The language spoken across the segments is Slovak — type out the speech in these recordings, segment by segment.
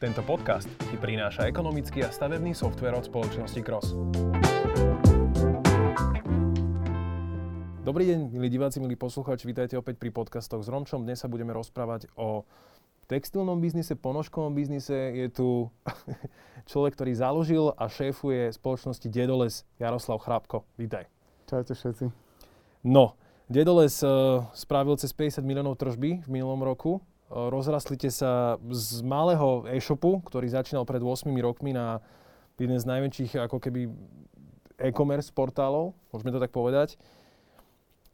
Tento podcast ti prináša ekonomický a stavebný software od spoločnosti Cross. Dobrý deň, milí diváci, milí poslucháči, vítajte opäť pri podcastoch s Romčom. Dnes sa budeme rozprávať o textilnom biznise, ponožkovom biznise. Je tu človek, ktorý založil a šéfuje spoločnosti Dedoles, Jaroslav Chrápko. Vítaj. Čaute všetci. No, Dedoles uh, spravil cez 50 miliónov tržby v minulom roku rozrastlite sa z malého e-shopu, ktorý začínal pred 8 rokmi na jeden z najväčších ako keby e-commerce portálov, môžeme to tak povedať.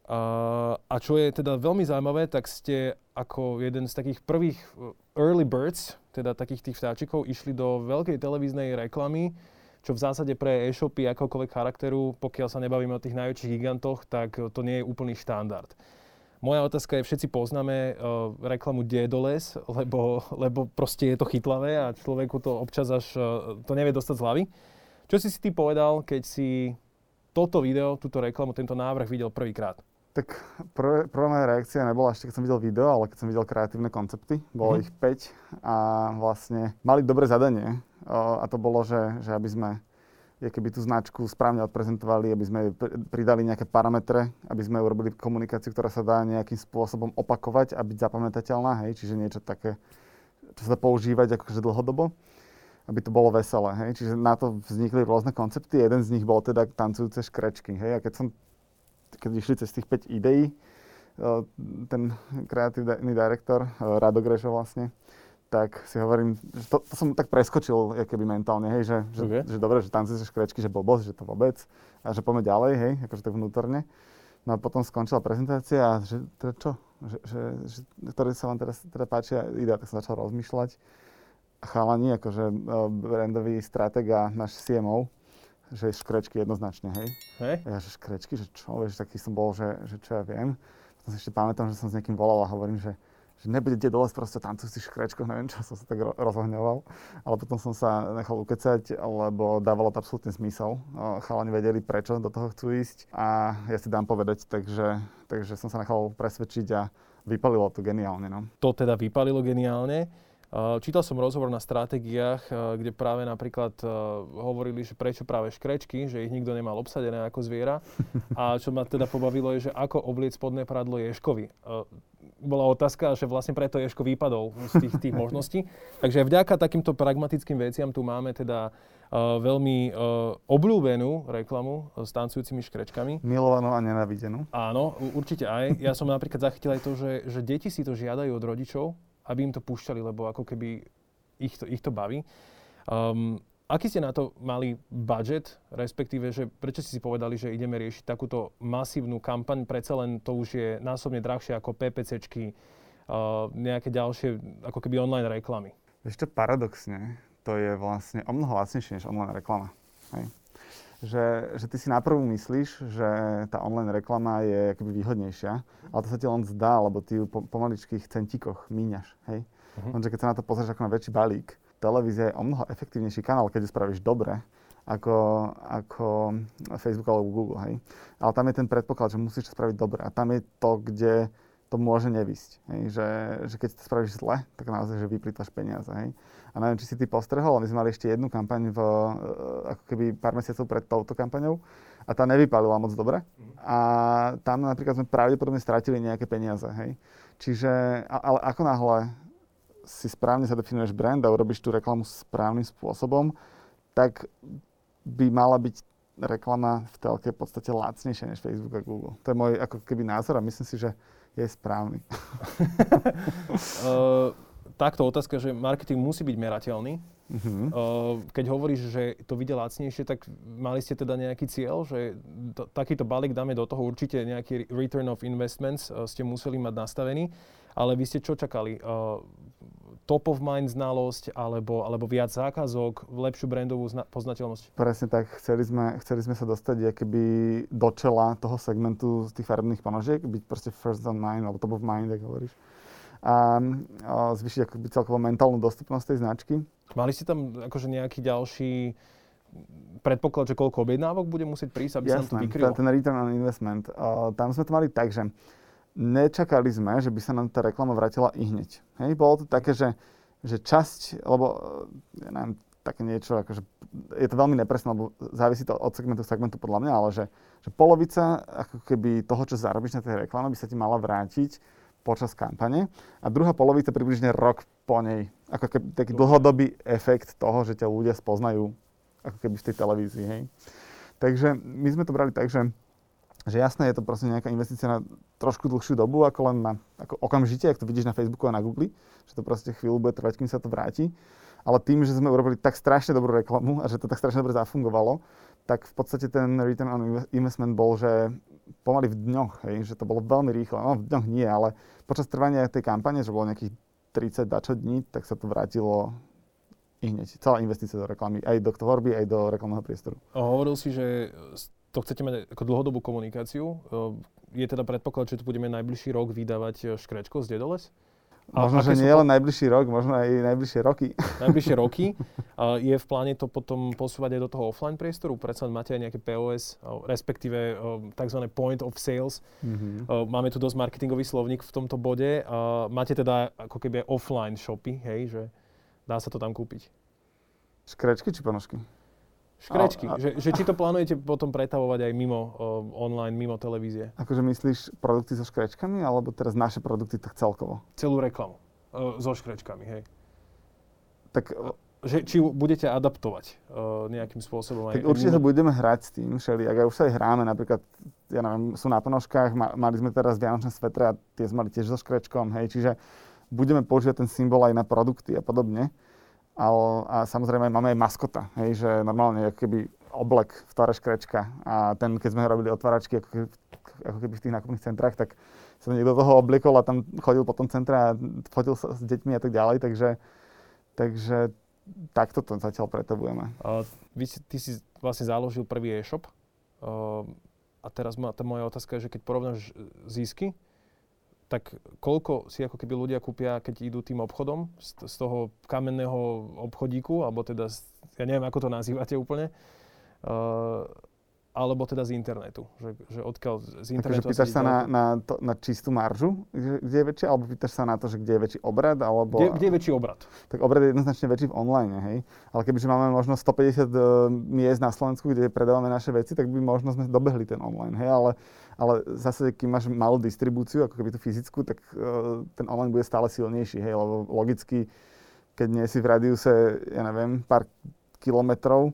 A, a čo je teda veľmi zaujímavé, tak ste ako jeden z takých prvých uh, early birds, teda takých tých vtáčikov, išli do veľkej televíznej reklamy, čo v zásade pre e-shopy akokoľvek charakteru, pokiaľ sa nebavíme o tých najväčších gigantoch, tak to nie je úplný štandard. Moja otázka je, všetci poznáme uh, reklamu Dedoles, lebo, lebo proste je to chytlavé a človeku to občas až uh, to nevie dostať z hlavy. Čo si si ty povedal, keď si toto video, túto reklamu, tento návrh videl prvýkrát? Tak prvé, prvá moja reakcia nebola ešte, keď som videl video, ale keď som videl kreatívne koncepty. Bolo mm-hmm. ich 5 a vlastne mali dobré zadanie. Uh, a to bolo, že, že aby sme je keby tú značku správne odprezentovali, aby sme pridali nejaké parametre, aby sme urobili komunikáciu, ktorá sa dá nejakým spôsobom opakovať a byť zapamätateľná, hej, čiže niečo také, čo sa dá používať akože dlhodobo, aby to bolo veselé, hej, čiže na to vznikli rôzne koncepty, jeden z nich bol teda tancujúce škrečky, hej, a keď som, keď išli cez tých 5 ideí, eh, ten kreatívny direktor, eh, Rado Grešo vlastne, tak si hovorím, že to, to som tak preskočil keby mentálne, hej, že, že, okay. že dobre, že tancuješ škrečky, že blbosť, že to vôbec a že poďme ďalej, hej, akože tak vnútorne. No a potom skončila prezentácia a že teda čo, že, že, že ktoré sa vám teraz teda páčia idea, tak som začal rozmýšľať. A chalani, akože uh, brandový strateg a náš CMO, že škrečky jednoznačne, hej. Hej? Ja, že škrečky, že čo, vieš, taký som bol, že, že čo ja viem. Potom si ešte pamätám, že som s niekým volal a hovorím, že že nebudete dole proste tancujúci škrečko, neviem čo, som sa tak rozohňoval. Ale potom som sa nechal ukecať, lebo dávalo to absolútne zmysel. Chalani vedeli, prečo do toho chcú ísť a ja si dám povedať, takže, takže som sa nechal presvedčiť a vypalilo to geniálne. No. To teda vypalilo geniálne. Čítal som rozhovor na stratégiách, kde práve napríklad hovorili, že prečo práve škrečky, že ich nikto nemal obsadené ako zviera. A čo ma teda pobavilo je, že ako obliec spodné pradlo Ješkovi. Bola otázka, že vlastne preto Ješko vypadol z tých, tých možností. Takže vďaka takýmto pragmatickým veciam tu máme teda veľmi obľúbenú reklamu s tancujúcimi škrečkami. Milovanú a nenavidenú. Áno, určite aj. Ja som napríklad zachytil aj to, že, že deti si to žiadajú od rodičov, aby im to púšťali, lebo ako keby ich to, ich to baví. Um, aký ste na to mali budget, respektíve, že prečo ste si povedali, že ideme riešiť takúto masívnu kampaň, predsa len to už je násobne drahšie ako PPCčky, uh, nejaké ďalšie ako keby online reklamy? Ešte paradoxne, to je vlastne o mnoho lacnejšie než online reklama. Hej že, že ty si naprvu myslíš, že tá online reklama je akoby výhodnejšia, ale to sa ti len zdá, lebo ty ju po, po maličkých centíkoch míňaš, hej? Uh-huh. Lenže keď sa na to pozrieš ako na väčší balík, televízia je o mnoho efektívnejší kanál, keď ju spravíš dobre, ako, ako Facebook alebo Google, hej? Ale tam je ten predpoklad, že musíš to spraviť dobre a tam je to, kde to môže nevysť. Hej? Že, že keď to spravíš zle, tak naozaj, že vyplýtvaš peniaze. Hej? A neviem, či si ty postrehol, my sme mali ešte jednu kampaň v, eh, ako keby pár mesiacov pred touto kampaňou a tá nevypalila moc dobre. A tam napríklad sme pravdepodobne stratili nejaké peniaze. Hej? Čiže, ale ako náhle si správne zadefinuješ brand a urobíš tú reklamu správnym spôsobom, tak by mala byť reklama v telke v podstate lacnejšia než Facebook a Google. To je môj ako keby názor a myslím si, že je správny. uh, takto otázka, že marketing musí byť merateľný. Uh-huh. Uh, keď hovoríš, že to vidia lacnejšie, tak mali ste teda nejaký cieľ, že to, takýto balík dáme do toho určite nejaký return of investments uh, ste museli mať nastavený, ale vy ste čo čakali? Uh, top of mind znalosť alebo, alebo viac zákazok, lepšiu brandovú zna- poznateľnosť? Presne tak. Chceli sme, chceli sme sa dostať keby do čela toho segmentu z tých farebných ponožiek, byť proste first on mind alebo top of mind, ako hovoríš. A, a zvyšiť akoby celkovo mentálnu dostupnosť tej značky. Mali ste tam akože nejaký ďalší predpoklad, že koľko objednávok bude musieť prísť, aby Jasné, sa to vykrylo? ten return on investment. Uh, tam sme to mali tak, že nečakali sme, že by sa nám tá reklama vrátila i hneď. Hej, bolo to také, že, že časť, lebo ja neviem, také niečo, akože je to veľmi nepresné, lebo závisí to od segmentu k segmentu podľa mňa, ale že, že polovica ako keby toho, čo zarobíš na tej reklame, by sa ti mala vrátiť počas kampane a druhá polovica približne rok po nej. Ako keby taký dlhodobý efekt toho, že ťa ľudia spoznajú ako keby v tej televízii, hej. Takže my sme to brali tak, že, že jasné, je to proste nejaká investícia na trošku dlhšiu dobu, ako len na ako okamžite, ak to vidíš na Facebooku a na Google, že to proste chvíľu bude trvať, kým sa to vráti ale tým, že sme urobili tak strašne dobrú reklamu a že to tak strašne dobre zafungovalo, tak v podstate ten return on investment bol, že pomaly v dňoch, hej, že to bolo veľmi rýchle. No v dňoch nie, ale počas trvania tej kampane, že bolo nejakých 30 dačo dní, tak sa to vrátilo i hneď. Celá investícia do reklamy, aj do tvorby, aj do reklamného priestoru. Hovoril si, že to chcete mať ako dlhodobú komunikáciu. Je teda predpoklad, že tu budeme najbližší rok vydávať škrečko z Dedoles? Možno, že nie len najbližší rok, možno aj najbližšie roky. Najbližšie roky. je v pláne to potom posúvať aj do toho offline priestoru? Predsa máte aj nejaké POS, respektíve tzv. point of sales. Mm-hmm. Máme tu dosť marketingový slovník v tomto bode. Máte teda ako keby offline shopy, hej, že dá sa to tam kúpiť. Škrečky či ponožky? Škrečky. A, a, že, že či to plánujete potom pretavovať aj mimo uh, online, mimo televízie? Akože myslíš produkty so škrečkami, alebo teraz naše produkty tak celkovo? Celú reklamu. Uh, so škrečkami, hej. Tak... Že, či budete adaptovať uh, nejakým spôsobom tak aj... určite sa budeme hrať s tým, všeli. Ak už sa aj hráme, napríklad, ja neviem, sú na ponožkách, ma, mali sme teraz Vianočné svetre a tie sme mali tiež so škrečkom, hej, čiže budeme používať ten symbol aj na produkty a podobne. A, a samozrejme máme aj maskota, hej, že normálne ako keby oblek v tvare škrečka. A ten, keď sme robili otváračky ako keby, ako keby v tých nákupných centrách, tak sa niekto toho obliekol a tam chodil po tom centre a fotil sa s deťmi a tak ďalej. Takže, takže takto to zatiaľ pretavujeme. Uh, vy si, ty si vlastne založil prvý e-shop. Uh, a teraz má, tá moja otázka je, že keď porovnáš zisky, tak koľko si ako keby ľudia kúpia, keď idú tým obchodom? Z, z toho kamenného obchodíku, alebo teda, ja neviem, ako to nazývate úplne, uh, alebo teda z internetu. Že, že odkiaľ z internetu... Takže pýtaš sa na, na, to, na čistú maržu, kde, kde je väčšia, alebo pýtaš sa na to, že kde je väčší obrad, alebo... Kde, kde je väčší obrad? Tak obrad je jednoznačne väčší v online, hej. Ale kebyže máme možno 150 uh, e, miest na Slovensku, kde predávame naše veci, tak by možno sme dobehli ten online, hej. Ale, ale zase, keď máš malú distribúciu, ako keby tú fyzickú, tak uh, ten online bude stále silnejší, hej. Lebo logicky, keď nie si v radiuse, ja neviem, pár kilometrov,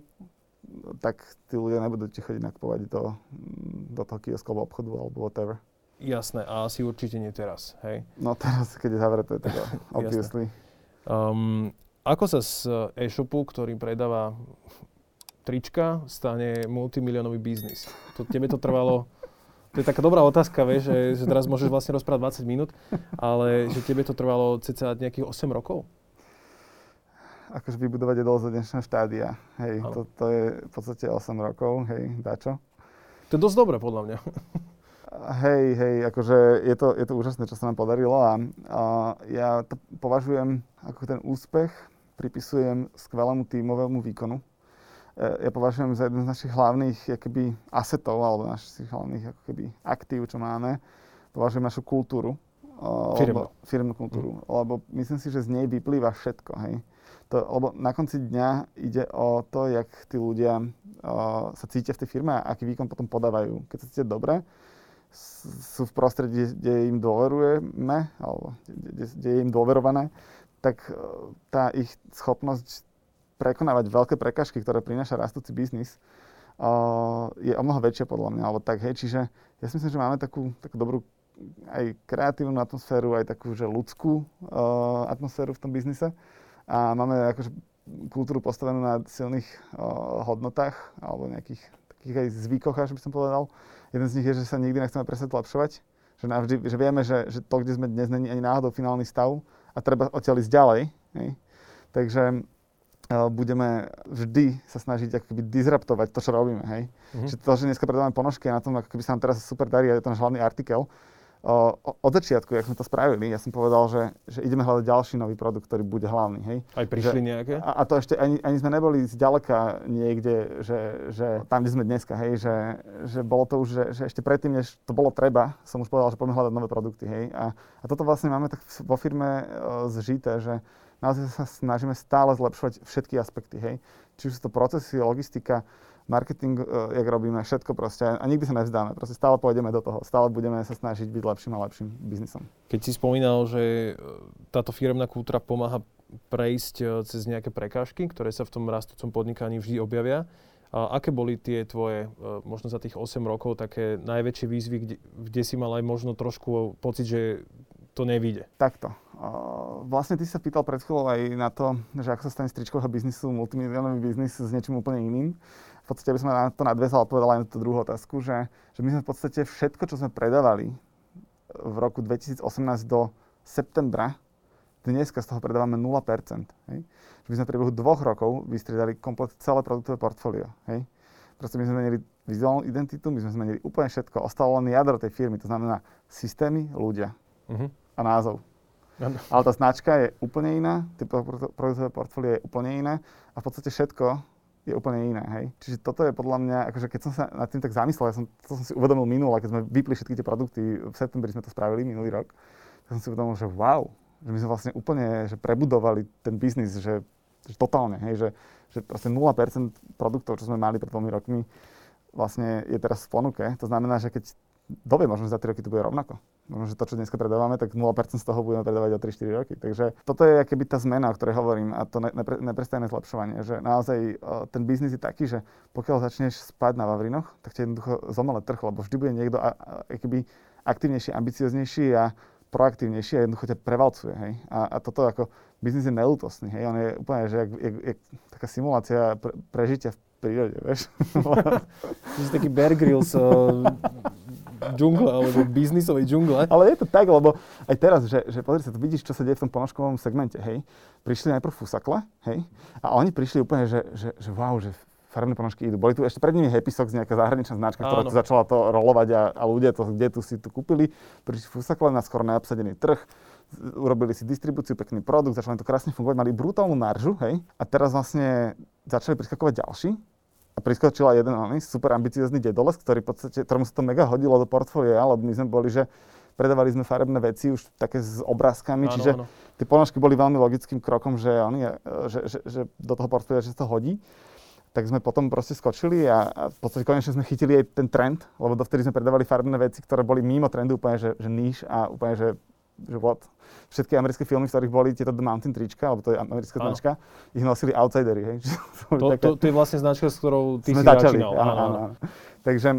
tak tí ľudia nebudú ti chodiť nakupovať do, do toho kioskového obchodu alebo whatever. Jasné, a asi určite nie teraz, hej? No teraz, keď je zavreté, tak obviously. um, ako sa z e-shopu, ktorý predáva trička, stane multimiliónový biznis? To, tebe to trvalo... To je taká dobrá otázka, vieš, že, že teraz môžeš vlastne rozprávať 20 minút, ale že tebe to trvalo cca nejakých 8 rokov? Akože vybudovať jedlo z dnešného štádia. Hej, to, to, je v podstate 8 rokov, hej, dačo. To je dosť dobré, podľa mňa. Hej, hej, akože je to, je to úžasné, čo sa nám podarilo a, a ja to považujem ako ten úspech, pripisujem skvelému tímovému výkonu. E, ja považujem za jeden z našich hlavných akoby, asetov, alebo našich hlavných akoby, aktív, čo máme, považujem našu kultúru. Firmnú. Firmnú kultúru. Mm. Lebo myslím si, že z nej vyplýva všetko. Hej. To, lebo na konci dňa ide o to, jak tí ľudia uh, sa cítia v tej firme a aký výkon potom podávajú. Keď sa cítia dobre, sú v prostredí, kde im dôverujeme, alebo kde, je im dôverované, tak uh, tá ich schopnosť prekonávať veľké prekažky, ktoré prináša rastúci biznis, uh, je o mnoho väčšia podľa mňa. Alebo tak, hej, čiže ja si myslím, že máme takú, takú dobrú aj kreatívnu atmosféru, aj takú, že ľudskú uh, atmosféru v tom biznise a máme akože kultúru postavenú na silných uh, hodnotách alebo nejakých takých aj zvykoch, až by som povedal. Jeden z nich je, že sa nikdy nechceme presne zlepšovať, že, navždy, že vieme, že, že to, kde sme dnes, není ani náhodou finálny stav a treba odtiaľ ísť ďalej. Hej. Takže uh, budeme vždy sa snažiť ako keby disruptovať to, čo robíme. Hej. Mm-hmm. Čiže to, že dneska predávame ponožky a na tom, ako keby sa nám teraz super darí a je to náš hlavný artikel, od začiatku, jak sme to spravili, ja som povedal, že, že ideme hľadať ďalší nový produkt, ktorý bude hlavný. Hej? Aj prišli že, nejaké? A, a to ešte ani, ani sme neboli zďaleka niekde, že, že tam, kde sme dneska, hej? Že, že bolo to už, že, že ešte predtým, než to bolo treba, som už povedal, že poďme hľadať nové produkty. Hej? A, a toto vlastne máme tak vo firme uh, zžité, že naozaj sa snažíme stále zlepšovať všetky aspekty, hej. Či už sú to procesy, logistika, marketing, uh, jak robíme, všetko proste. A nikdy sa nevzdáme. Proste stále pôjdeme do toho. Stále budeme sa snažiť byť lepším a lepším biznisom. Keď si spomínal, že e, táto firmná kultúra pomáha prejsť e, cez nejaké prekážky, ktoré sa v tom rastúcom podnikaní vždy objavia, a aké boli tie tvoje, možno za tých 8 rokov, také najväčšie výzvy, kde, kde si mal aj možno trošku pocit, že to nevíde? Takto. Vlastne ty sa pýtal pred chvíľou aj na to, že ako sa stane z tričkového biznisu multimilionový biznis s niečím úplne iným podstate by sme na to nadviazal a povedal aj na tú druhú otázku, že, že my sme v podstate všetko, čo sme predávali v roku 2018 do septembra, dneska z toho predávame 0%. Hej? Že my sme v priebehu dvoch rokov vystriedali komplet celé produktové portfólio. Hej? Proste my sme zmenili vizuálnu identitu, my sme zmenili úplne všetko. Ostalo len jadro tej firmy, to znamená systémy, ľudia uh-huh. a názov. Ano. Ale tá značka je úplne iná, tie produktové portfólio je úplne iné a v podstate všetko je úplne iné, hej. Čiže toto je podľa mňa, akože keď som sa nad tým tak zamyslel, ja som, to som si uvedomil minule, keď sme vypli všetky tie produkty, v septembri sme to spravili minulý rok, tak som si uvedomil, že wow, že my sme vlastne úplne že prebudovali ten biznis, že, že totálne, hej, že, že proste 0% produktov, čo sme mali pred dvomi rokmi, vlastne je teraz v ponuke. To znamená, že keď dovie, možno za 3 roky to bude rovnako možno, že to, čo dneska predávame, tak 0% z toho budeme predávať o 3-4 roky. Takže toto je keby tá zmena, o ktorej hovorím a to nepre, neprestajné zlepšovanie, že naozaj uh, ten biznis je taký, že pokiaľ začneš spať na Vavrinoch, tak ti jednoducho zomele trh, lebo vždy bude niekto a, a, keby aktívnejší, ambicioznejší a proaktívnejší a jednoducho ťa prevalcuje. Hej? A, a toto ako biznis je nelútostný. Hej? On je úplne, že jak, jak, jak taká simulácia pre, prežitia prírode, vieš. Ty si taký Bear Grylls uh, džungle, alebo biznisovej džungle. Ale je to tak, lebo aj teraz, že, že pozri sa, tu vidíš, čo sa deje v tom ponožkovom segmente, hej. Prišli najprv fusakle, hej, a oni prišli úplne, že, že, že wow, že farebné ponožky idú. Boli tu ešte pred nimi Happy Socks, nejaká zahraničná značka, ktorá tu začala to rolovať a, a ľudia to, kde tu si tu kúpili. Prišli fusakle na skoro neobsadený trh urobili si distribúciu, pekný produkt, začali to krásne fungovať, mali brutálnu maržu, hej, a teraz vlastne začali priskakovať ďalší a priskočila jeden oný super ambiciózny dedoles, ktorý v podstate, ktorému sa to mega hodilo do portfólia, lebo my sme boli, že predávali sme farebné veci už také s obrázkami, áno, čiže áno. tie ponožky boli veľmi logickým krokom, že, oni, že, že, že do toho portfólia, že to hodí. Tak sme potom proste skočili a, a v podstate konečne sme chytili aj ten trend, lebo dovtedy sme predávali farebné veci, ktoré boli mimo trendu úplne, že, že níž a úplne, že že what? Všetky americké filmy, v ktorých boli tieto The Mountain trička, alebo to je americká áno. značka, ich nosili outsidery, hej. to, také... to, to, je vlastne značka, s ktorou ty Sme si začali, začínal. Áno, áno, áno. Takže,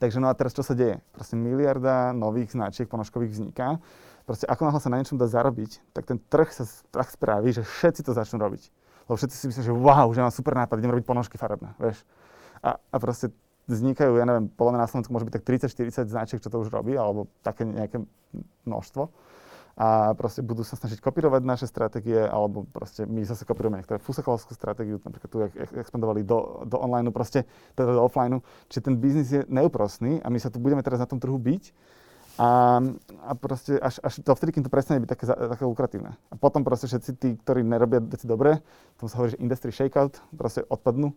takže no a teraz čo sa deje? Proste miliarda nových značiek ponožkových vzniká. Proste ako náhle sa na niečom dá zarobiť, tak ten trh sa tak spraví, že všetci to začnú robiť. Lebo všetci si myslia, že wow, že mám super nápad, idem robiť ponožky farebné, vieš. A, a proste vznikajú, ja neviem, podľa mňa na Slovensku môže byť tak 30-40 značiek, čo to už robí, alebo také nejaké množstvo. A proste budú sa snažiť kopírovať naše stratégie, alebo proste my zase kopírujeme niektoré fusakalovskú stratégiu, napríklad tu expandovali do, do online, proste teda do offline. Čiže ten biznis je neúprostný a my sa tu budeme teraz na tom trhu byť. A, a proste až, až to vtedy, kým to prestane byť také, také lukratívne. A potom proste všetci tí, ktorí nerobia veci dobre, tomu sa hovorí, že industry shakeout, proste odpadnú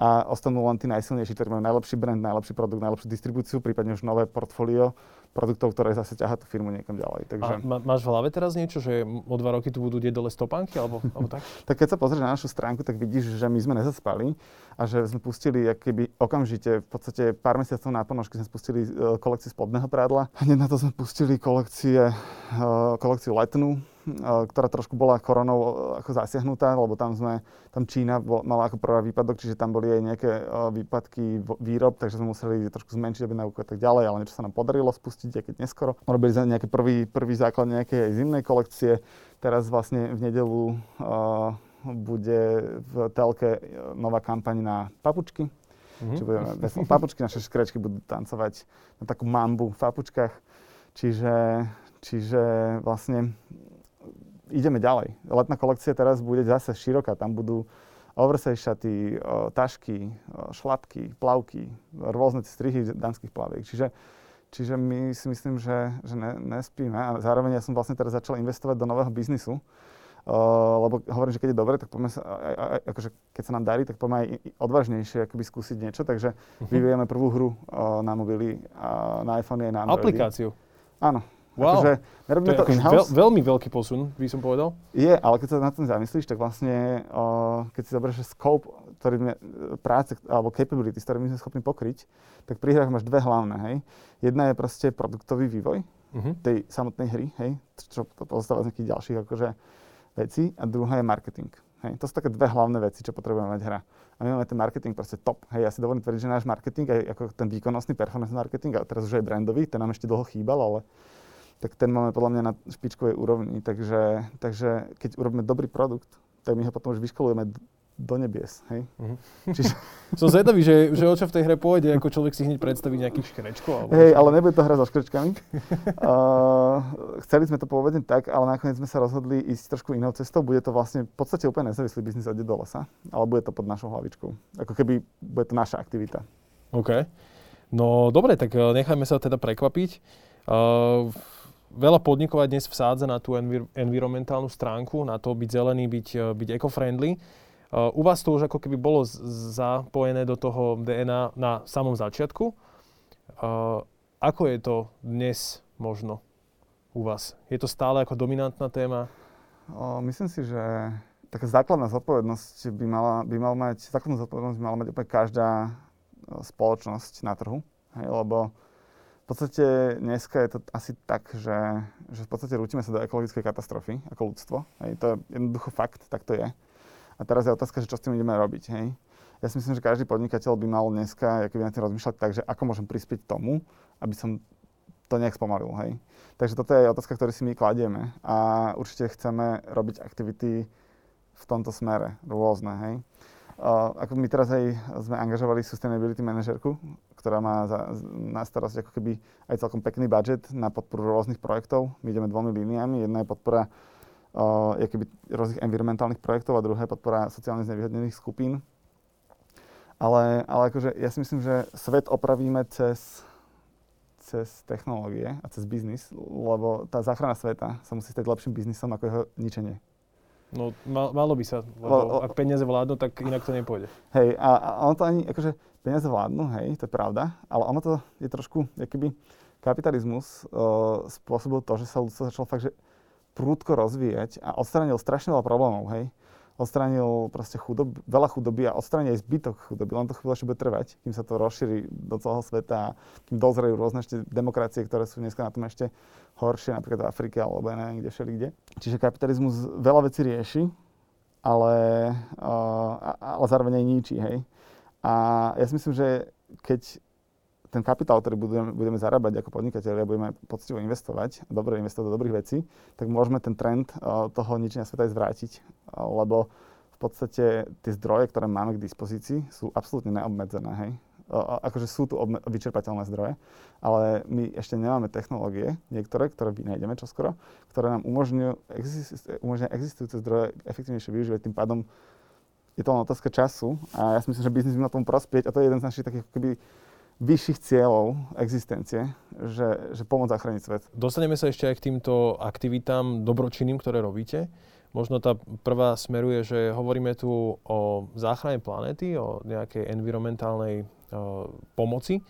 a ostanú len tí najsilnejší, ktorí majú najlepší brand, najlepší produkt, najlepšiu distribúciu, prípadne už nové portfólio produktov, ktoré zase ťahá tú firmu niekam ďalej. Takže... A má, máš v hlave teraz niečo, že o dva roky tu budú dole stopánky, alebo, alebo tak? tak keď sa pozrieš na našu stránku, tak vidíš, že my sme nezaspali a že sme pustili keby okamžite, v podstate pár mesiacov na ponožky sme spustili uh, kolekciu spodného prádla. Hneď na to sme pustili kolekcie, uh, kolekciu letnú, ktorá trošku bola koronou ako zasiahnutá, lebo tam sme, tam Čína mala ako prvá výpadok, čiže tam boli aj nejaké výpadky výrob, takže sme museli trošku zmenšiť objednávku a tak ďalej, ale niečo sa nám podarilo spustiť, aj keď neskoro. Robili sme nejaký prvý, prvý základ nejakej aj zimnej kolekcie. Teraz vlastne v nedelu uh, bude v telke nová kampaň na papučky. Mm-hmm. Čiže budeme papučky, naše škrečky budú tancovať na takú mambu v papučkách. Čiže, čiže vlastne ideme ďalej. Letná kolekcia teraz bude zase široká. Tam budú oversize šaty, tašky, šlapky, plavky, rôzne strihy danských plaviek. Čiže, čiže my si myslím, že, že ne, nespíme. A zároveň ja som vlastne teraz začal investovať do nového biznisu. Uh, lebo hovorím, že keď je dobre, tak poďme sa, aj, aj, akože keď sa nám darí, tak poďme aj odvážnejšie akoby skúsiť niečo. Takže uh-huh. vyvíjame prvú hru uh, na mobily, uh, na iPhone aj na Androidy. Aplikáciu? Áno, Wow. Akože, nerobíme to, je to veľ, veľmi veľký posun, by som povedal. Je, ale keď sa na tom zamyslíš, tak vlastne, uh, keď si zoberieš scope ktorý sme, práce alebo capabilities, ktoré my sme schopní pokryť, tak pri hrách máš dve hlavné, hej. Jedna je proste produktový vývoj uh-huh. tej samotnej hry, hej, čo pozostáva z nejakých ďalších akože vecí. A druhá je marketing. Hej. To sú také dve hlavné veci, čo potrebujeme mať hra. A my máme ten marketing proste top. Hej, ja si dovolím tvrdiť, že náš marketing, aj ako ten výkonnostný performance marketing, a teraz už aj brandový, ten nám ešte dlho chýbal, ale tak ten máme podľa mňa na špičkovej úrovni. Takže, takže keď urobíme dobrý produkt, tak my ho potom už vyškolujeme do nebies, hej? Uh-huh. Čiže... Som zvedavý, že, že o čo v tej hre pôjde, ako človek si hneď predstaví nejakých škrečkov. Alebo hej, ale nebude to hra so škrečkami. uh, chceli sme to povedať tak, ale nakoniec sme sa rozhodli ísť trošku inou cestou. Bude to vlastne v podstate úplne nezávislý biznis od do lesa, ale bude to pod našou hlavičkou. Ako keby bude to naša aktivita. OK. No dobre, tak eh, nechajme sa teda prekvapiť. Uh, veľa podnikov dnes vsádza na tú envir- environmentálnu stránku, na to byť zelený, byť, eh, byť eco-friendly. Uh, u vás to už ako keby bolo zapojené do toho DNA na samom začiatku. Uh, ako je to dnes možno u vás? Je to stále ako dominantná téma? Myslím si, že taká základná zodpovednosť by mala, by mal mať, základnú zodpovednosť by mala mať úplne každá spoločnosť na trhu. Hej, lebo v podstate dneska je to asi tak, že, že v podstate rútime sa do ekologickej katastrofy ako ľudstvo. Hej, to je jednoducho fakt, tak to je. A teraz je otázka, že čo s tým ideme robiť. Hej? Ja si myslím, že každý podnikateľ by mal dneska keby na tým rozmýšľať tak, že ako môžem prispieť tomu, aby som to nejak spomalil. Hej? Takže toto je otázka, ktorú si my kladieme. A určite chceme robiť aktivity v tomto smere, rôzne. Hej? Uh, ako my teraz aj sme angažovali sustainability manažerku, ktorá má za, na starosť ako keby aj celkom pekný budget na podporu rôznych projektov. My ideme dvomi líniami. Jedna je podpora uh, keby rôznych environmentálnych projektov a druhé podpora sociálne znevýhodnených skupín. Ale, ale akože ja si myslím, že svet opravíme cez, cez technológie a cez biznis, lebo tá záchrana sveta sa musí stať lepším biznisom ako jeho ničenie. No, mal, malo by sa, lebo ak peniaze vládnu, tak inak to nepôjde. Hej, a, a ono to ani, akože peniaze vládnu, hej, to je pravda, ale ono to je trošku, keby kapitalizmus uh, spôsobil to, že sa ľudstvo začalo fakt, že prúdko rozvíjať a odstránil strašne veľa problémov, hej. Odstránil proste chudob, veľa chudoby a odstránil aj zbytok chudoby. Len to chvíľa ešte bude trvať, kým sa to rozšíri do celého sveta a kým dozrejú rôzne ešte demokracie, ktoré sú dneska na tom ešte horšie, napríklad v Afrike alebo neviem kde všeli kde. Čiže kapitalizmus veľa vecí rieši, ale, uh, ale zároveň aj ničí, hej. A ja si myslím, že keď ten kapitál, ktorý budeme, budeme zarábať ako podnikateľi a budeme poctivo investovať, dobre investovať do dobrých vecí, tak môžeme ten trend uh, toho ničenia sveta aj zvrátiť. Uh, lebo v podstate tie zdroje, ktoré máme k dispozícii, sú absolútne neobmedzené. Hej? Uh, akože sú tu obme- vyčerpateľné zdroje, ale my ešte nemáme technológie, niektoré, ktoré vynájdeme čoskoro, ktoré nám umožňujú, exist- umožňujú existujúce zdroje efektívnejšie využívať. Tým pádom je to len otázka času a ja si myslím, že biznis by na tom prospieť a to je jeden z našich takých keby vyšších cieľov existencie, že, že pomôcť zachrániť svet. Dostaneme sa ešte aj k týmto aktivitám dobročinným, ktoré robíte. Možno tá prvá smeruje, že hovoríme tu o záchrane planéty, o nejakej environmentálnej uh, pomoci.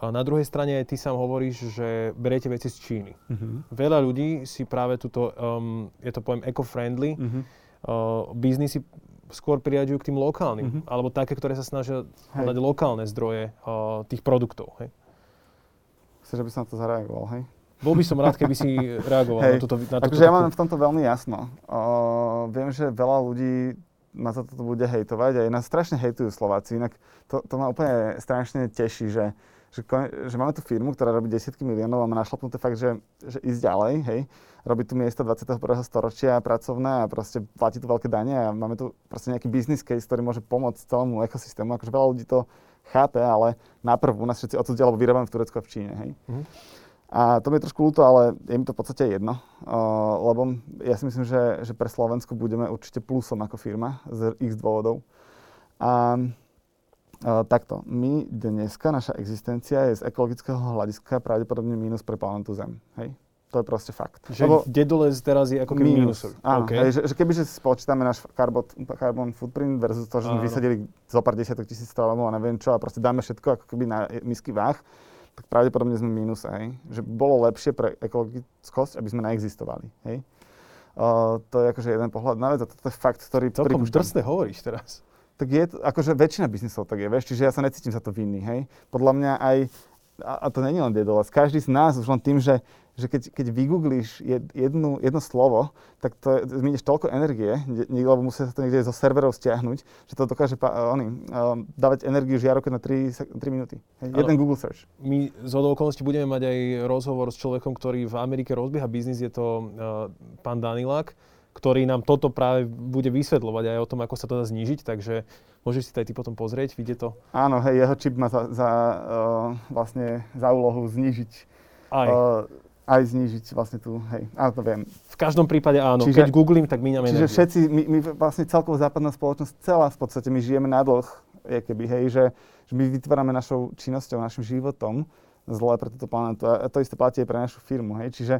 A na druhej strane ty sám hovoríš, že beriete veci z Číny. Uh-huh. Veľa ľudí si práve túto, um, je to poviem eco-friendly, uh-huh. uh, biznisy skôr priraďujú k tým lokálnym, mm-hmm. alebo také, ktoré sa snažia hľadať lokálne zdroje uh, tých produktov. Hej. Chceš, aby som na to zareagoval, hej? Bol by som rád, keby si reagoval hej. na túto na Takže ja mám v tomto veľmi jasno. Uh, viem, že veľa ľudí ma za toto bude hejtovať a nás strašne hejtujú Slováci. Inak to, to ma úplne strašne teší, že, že, že máme tu firmu, ktorá robí desiatky miliónov a má našlapnuté fakt, že, že ísť ďalej, hej robí tu miesta 21. storočia pracovné a proste platí tu veľké dane a máme tu proste nejaký business case, ktorý môže pomôcť celému ekosystému. Akože veľa ľudí to chápe, ale najprv u nás všetci odsudia, lebo vyrábame v Turecku a v Číne, hej. Mm-hmm. A to mi je trošku ľúto, ale je mi to v podstate jedno, uh, lebo ja si myslím, že, že pre Slovensko budeme určite plusom ako firma z x dôvodov. A takto, my dneska, naša existencia je z ekologického hľadiska pravdepodobne mínus pre planetu Zem. Hej? To je proste fakt. Že Lebo Dedolez teraz je ako keby minus. Áno, okay. hej, že, že kebyže spočítame náš carbon, carbon footprint versus to, že sme vysadili zo pár desiatok tisíc stravov a neviem čo a proste dáme všetko ako keby na misky váh, tak pravdepodobne sme v mínuse, hej. Že bolo lepšie pre ekologickosť, aby sme neexistovali, hej. Uh, to je akože jeden pohľad na vec a toto je fakt, ktorý... Celkom drsne hovoríš teraz. Tak je, akože väčšina biznisov tak je, vieš, čiže ja sa necítim za to vinný, hej. Podľa mňa aj, a, a to není len Dedoles, každý z nás už len tým, že že keď, keď vygooglíš jednu, jedno slovo, tak to zmienieš toľko energie, lebo musia sa to niekde zo serverov stiahnuť, že to dokáže pa, oni, um, dávať energiu žiarovke na 3, 3 minúty. Hej, jeden Google search. My z okolností budeme mať aj rozhovor s človekom, ktorý v Amerike rozbieha biznis, je to uh, pán Danilák, ktorý nám toto práve bude vysvetľovať aj o tom, ako sa to dá znížiť, takže môžeš si to aj ty potom pozrieť, vidie to? Áno, hej, jeho čip má za, za uh, vlastne za úlohu znížiť aj. Uh, aj znížiť vlastne tú, hej, áno, to viem. V každom prípade áno, čiže, keď googlím, tak míňame Čiže energiu. všetci, my, my vlastne celkovo západná spoločnosť, celá v podstate, my žijeme na dlh, je keby, hej, že, že my vytvárame našou činnosťou, našim životom zle pre túto planetu a to isté platí aj pre našu firmu, hej, čiže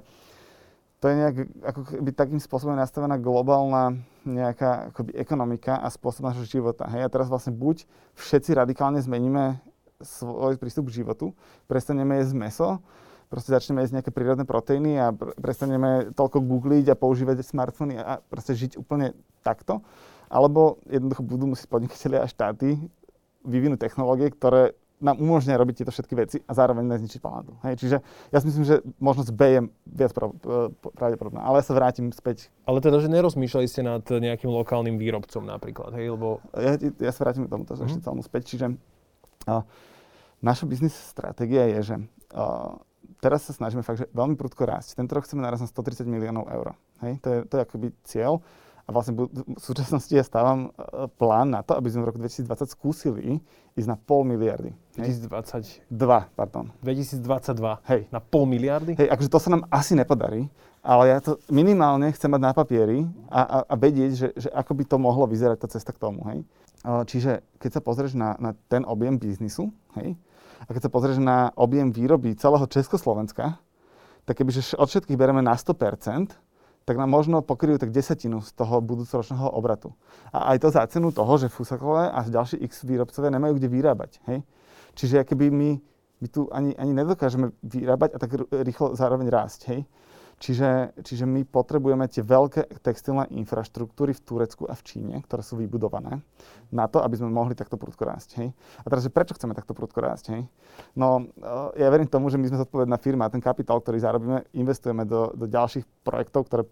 to je nejak ako keby takým spôsobom nastavená globálna nejaká akoby ekonomika a spôsob našho života. Hej? A teraz vlastne buď všetci radikálne zmeníme svoj prístup k životu, prestaneme jesť meso, proste začneme jesť nejaké prírodné proteíny a prestaneme toľko googliť a používať smartfóny a proste žiť úplne takto. Alebo jednoducho budú musieť podnikatelia a štáty vyvinúť technológie, ktoré nám umožňuje robiť tieto všetky veci a zároveň nezničiť planetu. Hej, čiže ja si myslím, že možnosť B je viac pravdepodobná. Ale ja sa vrátim späť. Ale teda, že nerozmýšľali ste nad nejakým lokálnym výrobcom napríklad, hej? Lebo... Ja, ja sa vrátim k tomuto mm-hmm. ešte celom späť. Čiže uh, naša biznis stratégia je, že uh, teraz sa snažíme fakt, že veľmi prudko rásť. Tento rok chceme naraz na 130 miliónov eur. Hej? To, je, to je akoby cieľ. Vlastne v súčasnosti ja stávam e, plán na to, aby sme v roku 2020 skúsili ísť na pol miliardy. 2022, pardon. 2022. Hej. Na pol miliardy? Hej, akože to sa nám asi nepodarí, ale ja to minimálne chcem mať na papieri a, a, a vedieť, že, že ako by to mohlo vyzerať tá cesta k tomu. Hej. Čiže keď sa pozrieš na, na ten objem biznisu, hej, a keď sa pozrieš na objem výroby celého Československa, tak kebyže od všetkých bereme na 100%, tak nám možno pokryjú tak desatinu z toho budúcoročného obratu. A aj to za cenu toho, že Fusakové a ďalší X výrobcovia nemajú kde vyrábať. Hej? Čiže keby my, my tu ani, ani nedokážeme vyrábať a tak rýchlo zároveň rásť. Hej? Čiže, čiže my potrebujeme tie veľké textilné infraštruktúry v Turecku a v Číne, ktoré sú vybudované, na to, aby sme mohli takto prudko rásť. Hej? A teraz, že prečo chceme takto prudko rásť? Hej? No, eh, ja verím tomu, že my sme zodpovedná firma a ten kapitál, ktorý zarobíme, investujeme do, do ďalších projektov, ktoré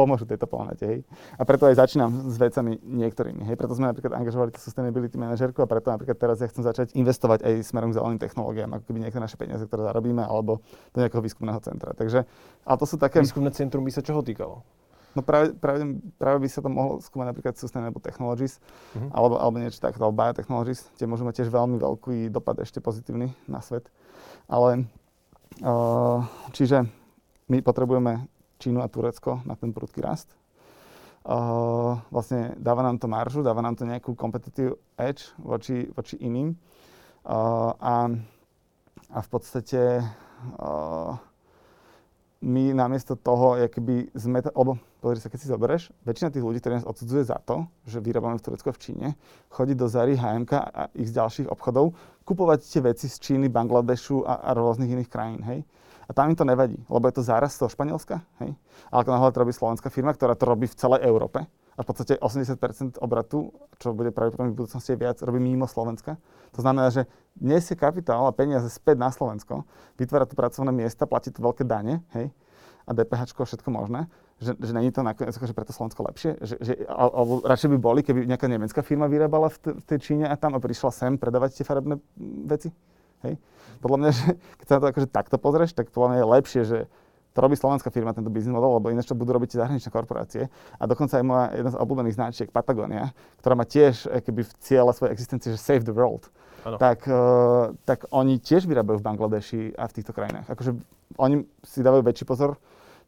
pomôžu tejto planete. Hej. A preto aj začínam s vecami niektorými. Hej. Preto sme napríklad angažovali tú sustainability manažerku a preto napríklad teraz ja chcem začať investovať aj smerom k zeleným technológiám, ako keby niektoré naše peniaze, ktoré zarobíme, alebo do nejakého výskumného centra. Takže, ale to sú také... Výskumné centrum by sa čoho týkalo? No práve, práve, práve by sa to mohlo skúmať napríklad Sustainable Technologies, uh-huh. alebo, alebo niečo takto, alebo Biotechnologies, tie môžu mať tiež veľmi veľký dopad ešte pozitívny na svet. Ale, uh, čiže my potrebujeme Čínu a Turecko na ten prudký rast. Uh, vlastne dáva nám to maržu, dáva nám to nejakú competitive edge voči, voči iným. Uh, a, a v podstate uh, my namiesto toho, keby sme, lebo pozri sa, keď si zoberieš, väčšina tých ľudí, ktorí nás odsudzuje za to, že vyrábame v Turecku v Číne, chodí do Zary, HMK a ich z ďalších obchodov, kupovať tie veci z Číny, Bangladešu a, a rôznych iných krajín, hej. A tam im to nevadí, lebo je to záraz z toho Španielska. Hej? Ale ako náhle to robí slovenská firma, ktorá to robí v celej Európe, a v podstate 80% obratu, čo bude pravdepodobne v budúcnosti viac, robí mimo Slovenska. To znamená, že nesie kapitál a peniaze späť na Slovensko, vytvára tu pracovné miesta, platí tu veľké dane, hej, a DPH, všetko možné, že, že není to nakoniec akože preto Slovensko lepšie, že, že, alebo radšej by boli, keby nejaká nemecká firma vyrábala v, t- v tej Číne a tam a prišla sem predávať tie farebné veci. Hej? Podľa mňa, že keď sa na to akože takto pozrieš, tak podľa mňa je lepšie, že to robí slovenská firma, tento biznis model, lebo ináč to budú robiť zahraničné korporácie. A dokonca aj moja jedna z obľúbených značiek, Patagonia, ktorá má tiež keby v cieľe svojej existencie, že save the world, tak, uh, tak oni tiež vyrábajú v Bangladeši a v týchto krajinách. Akože oni si dávajú väčší pozor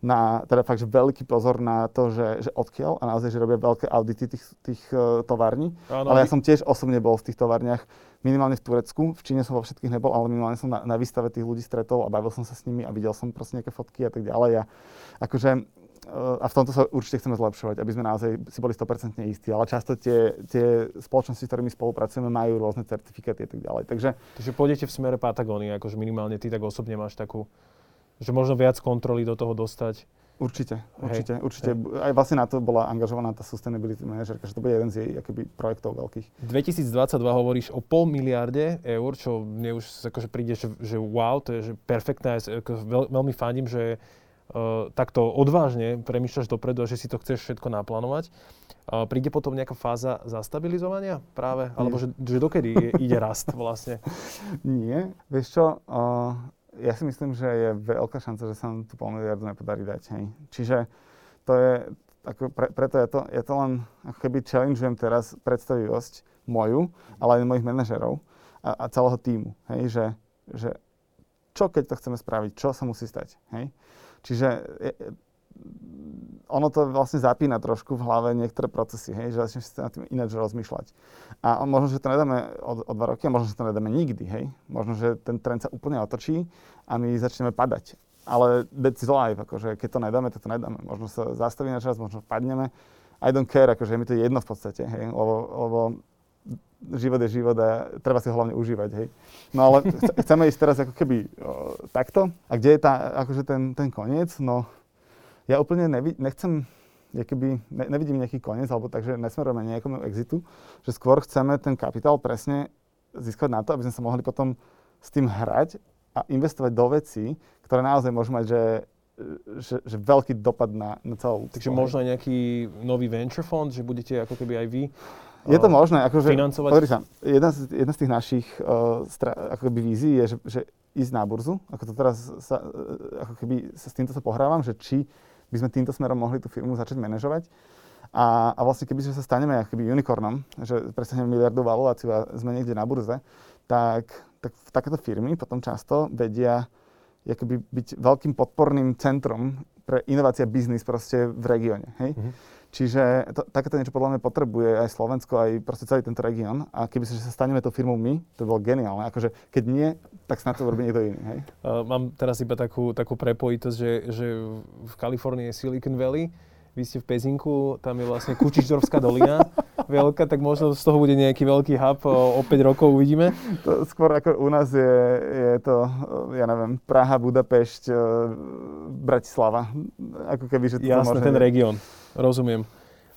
na, teda fakt, že veľký pozor na to, že, že odkiaľ a naozaj, že robia veľké audity tých, tých uh, tovární. Ano, ale ja som tiež osobne bol v tých továrniach, minimálne v Turecku, v Číne som vo všetkých nebol, ale minimálne som na, na výstave tých ľudí stretol a bavil som sa s nimi a videl som proste nejaké fotky a tak ďalej. A akože a v tomto sa určite chceme zlepšovať, aby sme naozaj si boli 100% istí. Ale často tie, tie spoločnosti, s ktorými spolupracujeme, majú rôzne certifikáty a tak ďalej. Takže, Takže pôjdete v smere Patagónie, akože minimálne ty tak osobne máš takú, že možno viac kontroly do toho dostať. Určite, určite, Hej. určite. Hej. Aj vlastne na to bola angažovaná tá sustainability manažerka, že to bude jeden z jej akoby, projektov veľkých. 2022 hovoríš o pol miliarde eur, čo mne už akože príde, že, že wow, to je že perfektné. Veľ, veľmi fandím, že uh, takto odvážne premýšľaš dopredu a že si to chceš všetko naplánovať. Uh, príde potom nejaká fáza zastabilizovania práve? Nie. Alebo že, že dokedy je, ide rast vlastne? Nie. Vieš čo, uh, ja si myslím, že je veľká šanca, že sa nám tú pol nepodarí dať. Hej. Čiže to je, ako pre, preto ja to, ja to len ako keby challengeujem teraz predstavivosť moju, ale aj mojich manažerov a, a celého týmu. Hej, že, že čo keď to chceme spraviť, čo sa musí stať. Hej. Čiže ono to vlastne zapína trošku v hlave niektoré procesy, hej, že začneš si na tým ináč rozmýšľať. A možno, že to nedáme o, o dva roky, a možno, že to nedáme nikdy, hej. Možno, že ten trend sa úplne otočí a my začneme padať. Ale that's life, akože keď to nedáme, tak to nedáme. Možno sa zastaví na čas, možno padneme. I don't care, akože mi to je jedno v podstate, hej, lebo, lebo život je život a treba si ho hlavne užívať, hej. No ale chceme ísť teraz ako keby o, takto. A kde je tá, akože ten, ten koniec? No, ja úplne nevi, nechcem, keby, ne, nevidím nejaký koniec, alebo takže nesmerujeme nejakomu exitu, že skôr chceme ten kapitál presne získať na to, aby sme sa mohli potom s tým hrať a investovať do vecí, ktoré naozaj môžu mať, že, že, že veľký dopad na, na celú... Takže možno aj nejaký nový venture fond, že budete ako keby aj vy je to možné, akože, financovať? Pozri sa, jedna z, jedna z tých našich uh, stra, ako keby vízií je, že, že ísť na burzu, ako to teraz sa, uh, ako keby sa s týmto sa pohrávam, že či by sme týmto smerom mohli tú firmu začať manažovať. A, a vlastne keby sa staneme keby unicornom, že prestaneme miliardu valuáciu a sme niekde na burze, tak, tak takéto firmy potom často vedia keby byť veľkým podporným centrom pre inovácia biznis proste v regióne. Hej? Mm-hmm. Čiže to, takéto niečo podľa mňa potrebuje aj Slovensko, aj proste celý tento región. A keby sa, že sa staneme tou firmou my, to bolo geniálne. Akože keď nie, tak snad to urobí niekto iný. Hej? Uh, mám teraz iba takú, takú prepojitosť, že, že v Kalifornii je Silicon Valley, vy ste v Pezinku, tam je vlastne Kučičdorská dolina veľká, tak možno z toho bude nejaký veľký hub, o, o 5 rokov uvidíme. To skôr ako u nás je, je to, ja neviem, Praha, Budapešť, Bratislava. Ako keby, že to Jasné, ten región. Rozumiem.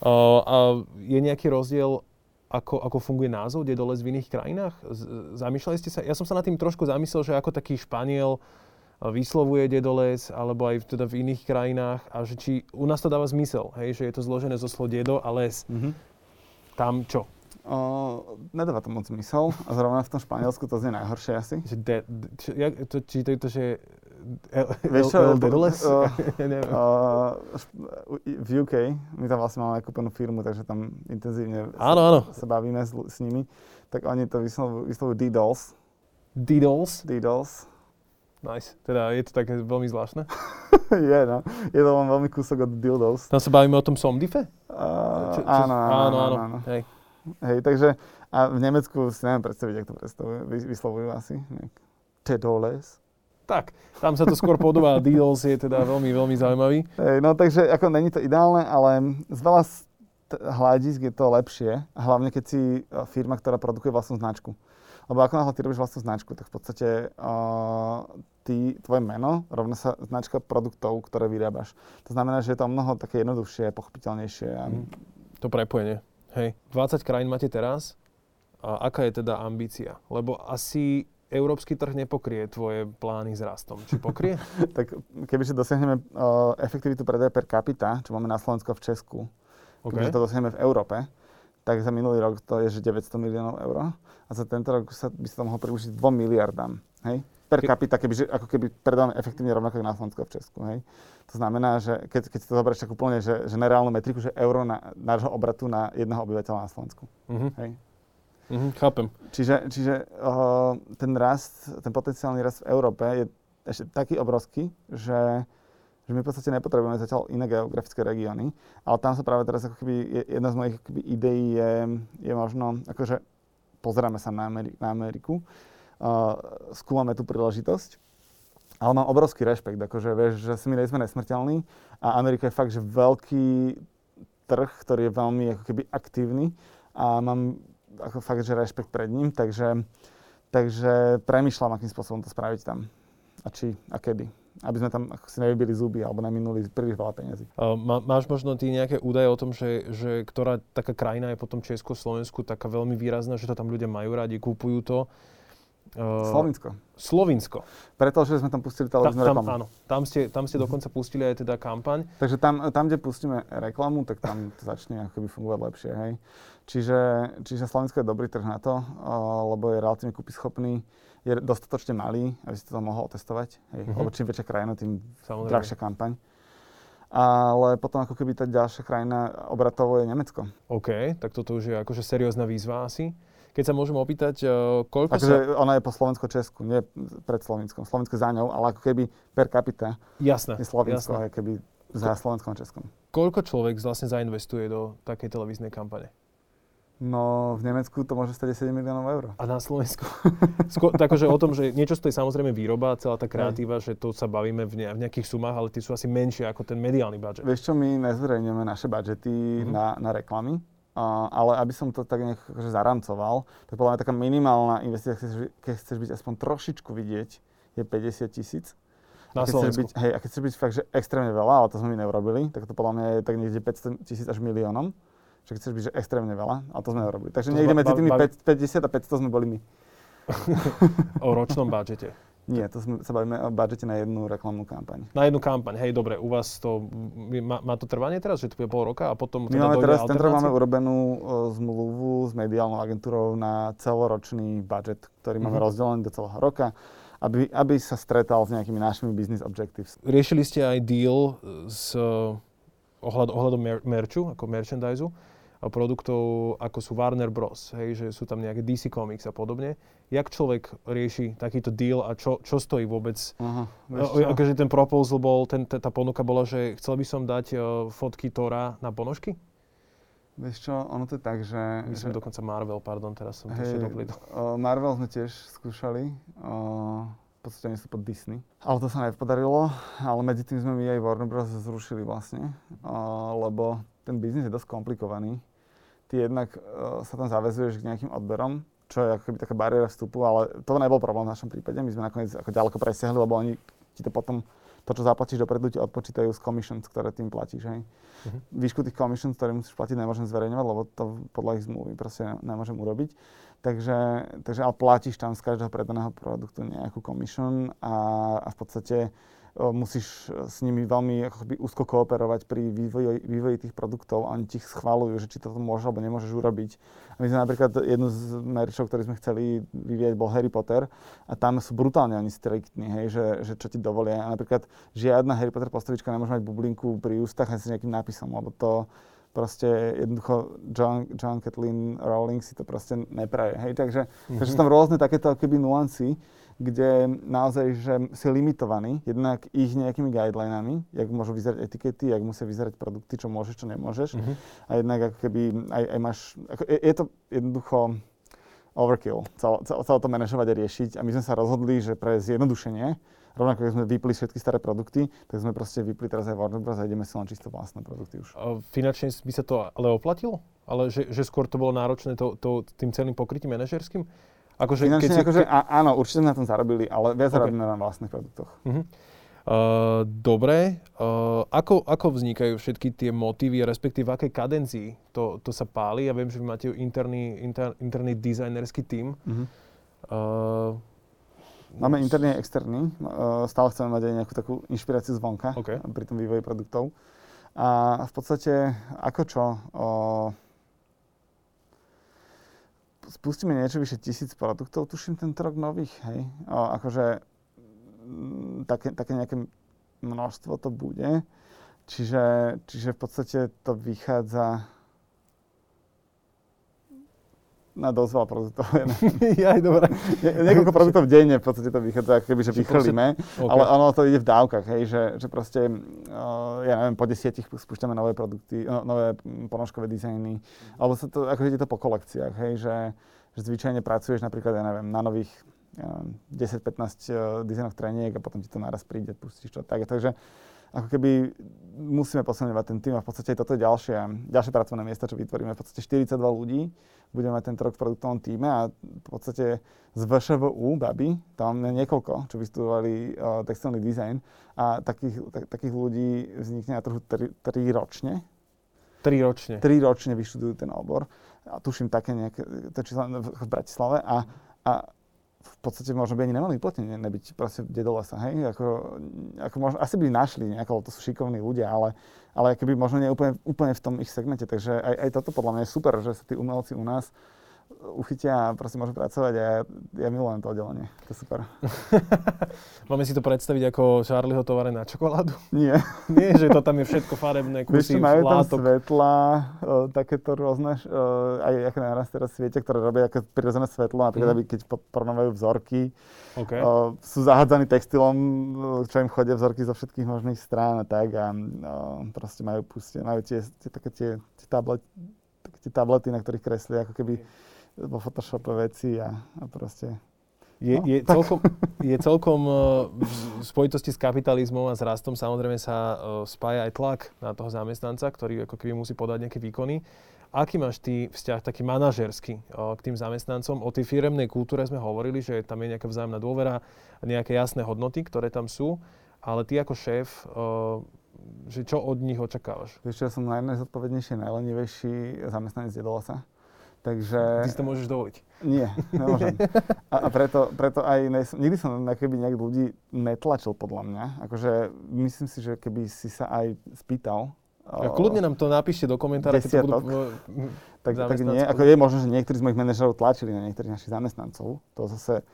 Uh, a je nejaký rozdiel, ako, ako funguje názov Dedoles v iných krajinách? Zamýšľali ste sa? Ja som sa nad tým trošku zamyslel, že ako taký Španiel vyslovuje Dedoles, alebo aj teda v iných krajinách a že či u nás to dáva zmysel, hej, že je to zložené zo slov dedo a les. Mm-hmm. Tam čo? Uh, nedáva to moc zmysel a zrovna v tom Španielsku to znie najhoršie asi. Že de, či, ja, to, či to je to, že Vieš čo, El, Dedoles? Uh, uh, v UK, my tam vlastne máme kúpenú firmu, takže tam intenzívne áno, áno. sa bavíme s, s nimi, tak oni to vyslovujú, vyslovujú D-Dolls. D-Dolls? Nice. Teda je to také veľmi zvláštne. je, no. Je to len veľmi kúsok od dildos. Tam sa bavíme o tom Somdife? Uh, čo, čo, áno, áno, áno, áno, áno. Hej. Hej, takže a v Nemecku si neviem predstaviť, ako to predstavujú, vyslovujú asi. Tedoles. Tak, tam sa to skôr podobá. Deals je teda veľmi, veľmi zaujímavý. Hey, no takže ako není to ideálne, ale z veľa hľadisk je to lepšie. Hlavne keď si e, firma, ktorá produkuje vlastnú značku. Lebo ako náhle ty robíš vlastnú značku, tak v podstate uh, ty, tvoje meno rovná sa značka produktov, ktoré vyrábaš. To znamená, že je to mnoho také jednoduchšie, pochopiteľnejšie. A... Mm. To prepojenie. Hej, 20 krajín máte teraz. A aká je teda ambícia? Lebo asi európsky trh nepokrie tvoje plány s rastom. Či pokrie? tak kebyže dosiahneme uh, efektivitu predaja per capita, čo máme na Slovensku a v Česku, okay. kebyže to dosiahneme v Európe, tak za minulý rok to je, že 900 miliónov eur. A za tento rok sa, by sa to mohlo približiť 2 miliardám. Hej? Per capita, kebyže, ako keby predávame efektívne rovnako na Slovensku a v Česku. Hej? To znamená, že keď, keď si to zoberieš tak úplne, že, že nereálnu metriku, že euro na nášho obratu na jedného obyvateľa na Slovensku. Uh-huh. Hej? Mm-hmm, chápem. Čiže, čiže uh, ten rast, ten potenciálny rast v Európe je ešte taký obrovský, že, že my v podstate nepotrebujeme zatiaľ iné geografické regióny, ale tam sa práve teraz ako keby, jedna z mojich akoby, ideí je, je možno, akože pozeráme sa na, Ameri- na Ameriku, uh, skúmame tú príležitosť. Ale mám obrovský rešpekt, akože vieš, že si my nejsme nesmrteľní a Amerika je fakt, že veľký trh, ktorý je veľmi ako keby aktívny a mám ako fakt, že rešpekt pred ním, takže, takže premyšľam, akým spôsobom to spraviť tam a či a kedy aby sme tam si nevybili zuby alebo neminuli príliš veľa peniazy. Má, máš možno ty nejaké údaje o tom, že, že ktorá taká krajina je potom Česko, Slovensku taká veľmi výrazná, že to tam ľudia majú radi, kúpujú to? Uh, Slovinsko. Slovinsko. Pretože sme tam pustili televíznu Ta, reklamu. Áno, tam ste, tam ste dokonca pustili aj teda kampaň. Takže tam, tam, kde pustíme reklamu, tak tam to začne akoby fungovať lepšie, hej. Čiže, čiže Slovensko je dobrý trh na to, uh, lebo je relatívne kúpyschopný, je dostatočne malý, aby si to mohol otestovať, hej. Uh-huh. Lebo čím väčšia krajina, tým Samozrejme. drahšia kampaň. Ale potom ako keby tá ďalšia krajina obratovo je Nemecko. OK, tak toto už je akože seriózna výzva asi. Keď sa môžem opýtať, uh, koľko Takže sa... ona je po Slovensko-Česku, nie pred Slovenskom. Slovensko za ňou, ale ako keby per capita jasné, je Slovensko jasné. keby za Slovenskom a Českom. Koľko človek vlastne zainvestuje do takej televíznej kampane? No, v Nemecku to môže stať 7 miliónov eur. A na Slovensku? Sko- takže o tom, že niečo stojí samozrejme výroba, celá tá kreatíva, že to sa bavíme v, ne- v nejakých sumách, ale tie sú asi menšie ako ten mediálny budget. Vieš čo, my nezverejňujeme naše budžety mm-hmm. na, na reklamy, Uh, ale aby som to tak nejak akože zaramcoval, tak podľa mňa taká minimálna investícia, keď chceš, keď chceš byť aspoň trošičku vidieť, je 50 tisíc. Na keď Slovensku. Byť, hej, a keď chceš byť fakt, že extrémne veľa, ale to sme my neurobili, tak to podľa mňa je tak niekde 500 tisíc až miliónom. Že chceš byť že extrémne veľa, a to sme neurobili. Takže to niekde medzi tými 50 a 500 sme boli my. o ročnom budžete. Nie, to sme, sa bavíme o budžete na jednu reklamnú kampaň. Na jednu kampaň, hej, dobre, u vás to, má, má to trvanie teraz, že to bude pol roka a potom My teda máme teraz, tento máme urobenú uh, zmluvu s mediálnou agentúrou na celoročný budget, ktorý mm-hmm. máme mhm. rozdelený do celého roka, aby, aby sa stretal s nejakými našimi business objectives. Riešili ste aj deal s ohľad, ohľadom mer- merču, ako merchandise produktov, ako sú Warner Bros., hej, že sú tam nejaké DC Comics a podobne. Jak človek rieši takýto deal a čo, čo stojí vôbec? Aha, akože ten proposal bol, ten, tá ponuka bola, že chcel by som dať uh, fotky Tora na ponožky? Vieš čo, ono to je tak, že... Myslím že, dokonca Marvel, pardon, teraz som to ešte uh, Marvel sme tiež skúšali. Uh, v podstate nie sú pod Disney. Ale to sa nepodarilo, ale medzi tým sme my aj Warner Bros. zrušili vlastne, uh, lebo ten biznis je dosť komplikovaný. Ty jednak uh, sa tam zavezuješ k nejakým odberom, čo je ako taká bariéra vstupu, ale to nebol problém v našom prípade. My sme nakoniec ako ďaleko presiahli, lebo oni ti to potom, to, čo zaplatíš dopredu, ti odpočítajú z commissions, ktoré tým platíš. Hej. Uh-huh. Výšku tých commissions, ktoré musíš platiť, nemôžem zverejňovať, lebo to podľa ich zmluvy proste nemôžem urobiť. Takže, takže ale platíš tam z každého predaného produktu nejakú commission a, a v podstate musíš e, s nimi veľmi akoby úzko kooperovať pri vývoji, vývoji tých produktov a oni ti schvalujú, že či to môžeš alebo nemôžeš urobiť. A my sme napríklad jednu z merčov, ktorý sme chceli vyvíjať, bol Harry Potter a tam sú brutálne oni striktní, hej, že, že čo ti dovolia. A napríklad žiadna Harry Potter postavička nemôže mať bublinku pri ústach a s nejakým nápisom, lebo to proste jednoducho John, John Kathleen Rowling si to proste nepraje. Hej, takže, mm-hmm. takže sú tam rôzne takéto keby nuancy kde naozaj že si limitovaný, jednak ich nejakými guidelinami, jak môžu vyzerať etikety, jak musia vyzerať produkty, čo môžeš, čo nemôžeš. Mm-hmm. A jednak ako keby aj, aj máš, ako, je, je to jednoducho overkill, celé, celé to manažovať a riešiť. A my sme sa rozhodli, že pre zjednodušenie, rovnako keď sme vypli všetky staré produkty, tak sme proste vypli teraz aj Warner Bros. a ideme si len čisto vlastné produkty už. A finančne by sa to ale oplatilo? Ale že, že skôr to bolo náročné to, to, tým celým pokrytím manažerským? Akože, Finančne, keď si, akože, a, áno, určite sme na tom zarobili, ale viac okay. robíme na vlastných produktoch. Uh-huh. Uh, dobre. Uh, ako, ako vznikajú všetky tie motívy, respektíve v akej kadencii to, to sa páli? Ja viem, že vy máte interný, inter, interný dizajnerský tím. Uh-huh. Uh, Máme interný a externý. Uh, stále chceme mať aj nejakú takú inšpiráciu zvonka okay. pri tom vývoji produktov. A v podstate, ako čo? Uh, spustíme niečo vyše tisíc produktov, tuším ten rok nových, hej. O, akože m, také, také nejaké množstvo to bude. Čiže, čiže v podstate to vychádza na dosť veľa produktov. ja, aj dobre. Niekoľko produktov denne v podstate to vychádza, keby, že vychrlíme, okay. ale ono to ide v dávkach, hej, že, že proste, uh, ja neviem, po desiatich spúšťame nové produkty, no, nové ponožkové dizajny, alebo sa to, ako ide to po kolekciách, hej, že, že zvyčajne pracuješ napríklad, ja neviem, na nových 10-15 uh, dizajnových treniek a potom ti to naraz príde, pustíš to tak. Takže ako keby musíme posilňovať ten tým a v podstate toto je ďalšie, ďalšie pracovné miesta, čo vytvoríme. V podstate 42 ľudí budeme mať tento rok v produktovom týme a v podstate z VŠVU, baby, tam máme niekoľko, čo vystudovali uh, textilný dizajn a takých, tak, takých ľudí vznikne na trhu 3 ročne. 3 ročne? 3 ročne vyštudujú ten obor. A tuším také nejaké, to čísla v Bratislave a, a v podstate možno by ani nemali uplatnenie nebyť proste dedolesa, hej? Ako, ako možno, asi by našli nejako, to sú šikovní ľudia, ale, ale keby možno nie úplne, úplne v tom ich segmente. Takže aj, aj toto podľa mňa je super, že sa tí umelci u nás uchytia a proste môžu pracovať a ja, ja milujem to oddelenie. To je super. Máme si to predstaviť ako Charlieho tovare na čokoládu? Nie. Nie, že to tam je všetko farebné, kusy, Víš, majú tam látok. svetla, o, takéto rôzne, o, aj aké naraz teraz sviete, ktoré robia ako prirodzené svetlo, napríklad, mm. keď po- porovnávajú vzorky. Okay. O, sú zahádzaní textilom, čo im chodia vzorky zo všetkých možných strán a tak a o, proste majú pustie, majú tie, tie také tie, tie, tablet, také tie tablety, na ktorých kreslia ako keby vo Photoshope veci a, a proste Je, No, je, tak. celkom, je celkom eh, v spojitosti s kapitalizmom a s rastom samozrejme sa eh, spája aj tlak na toho zamestnanca, ktorý ako keby musí podať nejaké výkony. Aký máš ty vzťah taký manažerský eh, k tým zamestnancom? O tej firemnej kultúre sme hovorili, že tam je nejaká vzájomná dôvera, nejaké jasné hodnoty, ktoré tam sú, ale ty ako šéf, že čo od nich očakávaš? Vieš ja som najnezodpovednejší, najlenivejší zamestnanec Jedolasa. Takže... Ty si to môžeš dovoliť. Nie, nemôžem. A, a preto, preto aj ne, nikdy som keby nejak ľudí netlačil podľa mňa. Akože myslím si, že keby si sa aj spýtal, A kľudne nám to napíšte do komentára, keď to budú... Tak, tak nie. Ako je možné, že niektorí z mojich manažerov tlačili na niektorých našich zamestnancov. To zase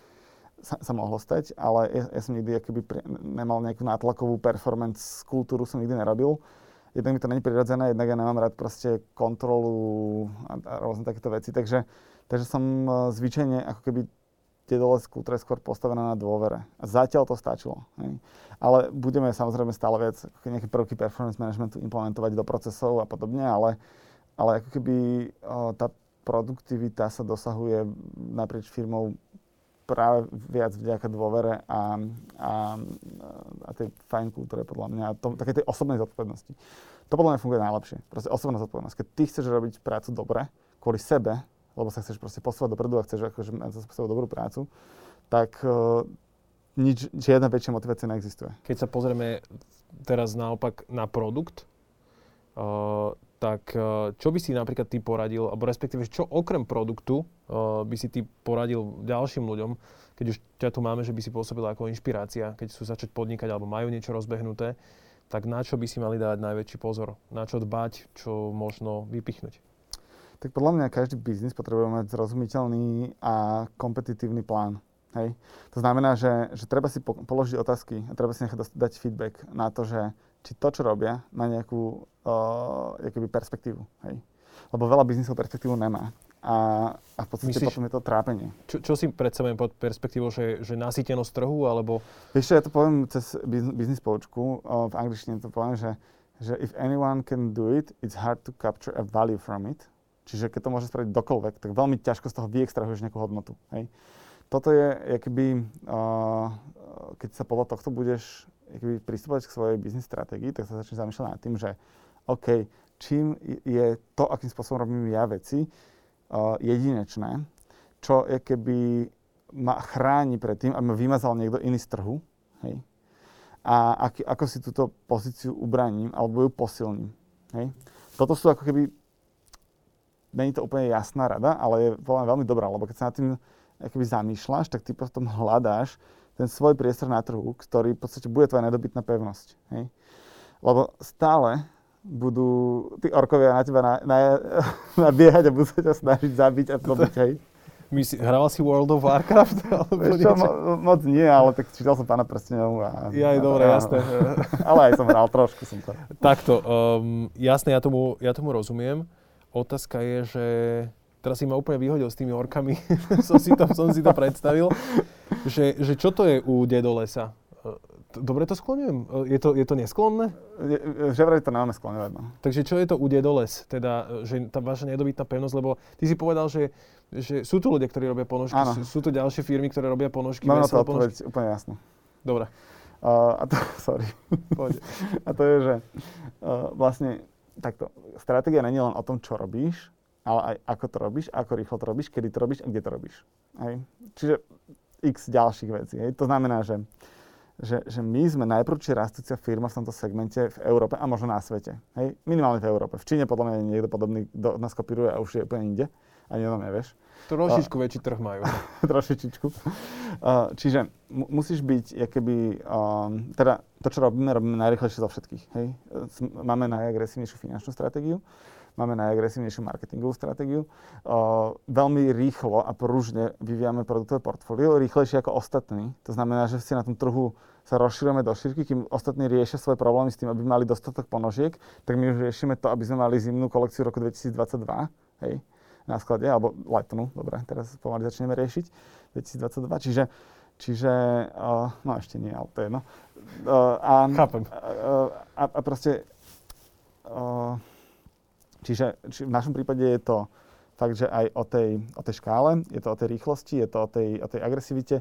sa, sa mohlo stať, ale ja, ja som nikdy akoby pri, nemal nejakú nátlakovú performance kultúru, som nikdy nerobil. Jednak mi to není prirodzené, jednak ja nemám rád proste kontrolu a, a rôzne takéto veci. Takže, takže som e, zvyčajne ako keby tie dole je skôr postavená na dôvere. A zatiaľ to stačilo. Hej. Ale budeme samozrejme stále viac nejaké prvky performance managementu implementovať do procesov a podobne, ale, ale ako keby o, tá produktivita sa dosahuje naprieč firmou práve viac vďaka dôvere a, a, a tej fajn kultúre podľa mňa, a to, také tej osobnej zodpovednosti. To podľa mňa funguje najlepšie. Proste osobná zodpovednosť. Keď ty chceš robiť prácu dobre, kvôli sebe, lebo sa chceš proste posúvať dopredu a chceš akože mať za dobrú prácu, tak uh, nič, žiadna väčšia motivácia neexistuje. Keď sa pozrieme teraz naopak na produkt, uh, tak uh, čo by si napríklad ty poradil, alebo respektíve čo okrem produktu uh, by si ty poradil ďalším ľuďom, keď už ťa tu máme, že by si pôsobila ako inšpirácia, keď sú začať podnikať alebo majú niečo rozbehnuté, tak na čo by si mali dávať najväčší pozor? Na čo dbať, čo možno vypichnúť? Tak podľa mňa každý biznis potrebuje mať zrozumiteľný a kompetitívny plán. Hej. To znamená, že, že treba si po, položiť otázky a treba si nechať dať feedback na to, že či to, čo robia, má nejakú uh, perspektívu. Hej. Lebo veľa biznisov perspektívu nemá. A, a v podstate Myslíš- potom je to trápenie. Čo, čo si predstavujem pod perspektívou, že, že nasýtenosť trhu, alebo Vieš čo, ja to poviem cez business poučku, uh, v angličtine to poviem, že, že if anyone can do it, it's hard to capture a value from it. Čiže keď to môže spraviť dokoľvek, tak veľmi ťažko z toho vyextrahuješ nejakú hodnotu. Hej. Toto je, keby, uh, keď sa podľa tohto budeš keby, pristupovať k svojej biznis stratégii, tak sa začneš zamýšľať nad tým, že OK, čím je to, akým spôsobom robím ja veci, uh, jedinečné, čo je keby ma chráni pred tým, aby ma vymazal niekto iný z trhu. Hej. A aký, ako si túto pozíciu ubraním alebo ju posilním. Hej. Toto sú ako keby, není to úplne jasná rada, ale je veľmi dobrá, lebo keď sa nad tým akoby zamýšľaš, tak ty potom hľadáš ten svoj priestor na trhu, ktorý v podstate bude tvoja nedobytná pevnosť. Hej. Lebo stále budú tí orkovia na teba na, na, nabiehať a budú sa ťa snažiť zabiť a podobne. Hej. my si, hral si World of Warcraft? Alebo čo, mo- moc nie, ale tak čítal som Pána prstenov. A, Ja, a- dobre, jasné. ale aj som hral trošku som to. Takto, um, jasné, ja tomu, ja tomu rozumiem. Otázka je, že teraz si ma úplne vyhodil s tými orkami, som, si to, som si to predstavil, že, že čo to je u dedolesa? Uh, Dobre to skloňujem? Je to, je to nesklonné? Je, že vraj to nemáme skloňovať. No. Takže čo je to u Dedoles? Teda, že tá vaša nedobytná pevnosť, lebo ty si povedal, že, že sú tu ľudia, ktorí robia ponožky, sú, sú tu ďalšie firmy, ktoré robia ponožky. Mám to odpoveď úplne jasno. Dobre. Uh, a to, sorry. a to je, že uh, vlastne takto, stratégia není len o tom, čo robíš, ale aj ako to robíš, ako rýchlo to robíš, kedy to robíš a kde to robíš. Hej. Čiže x ďalších vecí. Hej. To znamená, že že, že my sme najprvšie rastúcia firma v tomto segmente v Európe a možno na svete. Hej? Minimálne v Európe. V Číne podľa mňa niekto podobný do nás kopíruje a už je úplne inde. Ani to nevieš. Trošičku uh, väčší trh majú. trošičičku. Uh, čiže mu, musíš byť, keby, um, teda to, čo robíme, robíme najrychlejšie zo všetkých. Hej? Máme najagresívnejšiu finančnú stratégiu máme najagresívnejšiu marketingovú stratégiu. Uh, veľmi rýchlo a pružne vyvíjame produktové portfólio, rýchlejšie ako ostatní. To znamená, že si na tom trhu sa rozširujeme do šírky, kým ostatní riešia svoje problémy s tým, aby mali dostatok ponožiek, tak my už riešime to, aby sme mali zimnú kolekciu roku 2022, hej, na sklade, alebo letnú, dobre, teraz pomaly začneme riešiť, 2022, čiže Čiže, uh, no ešte nie, ale to je jedno. Uh, a, Chápem. A, a proste, uh, čiže či v našom prípade je to fakt, že aj o tej, o tej škále, je to o tej rýchlosti, je to o tej, o tej agresivite,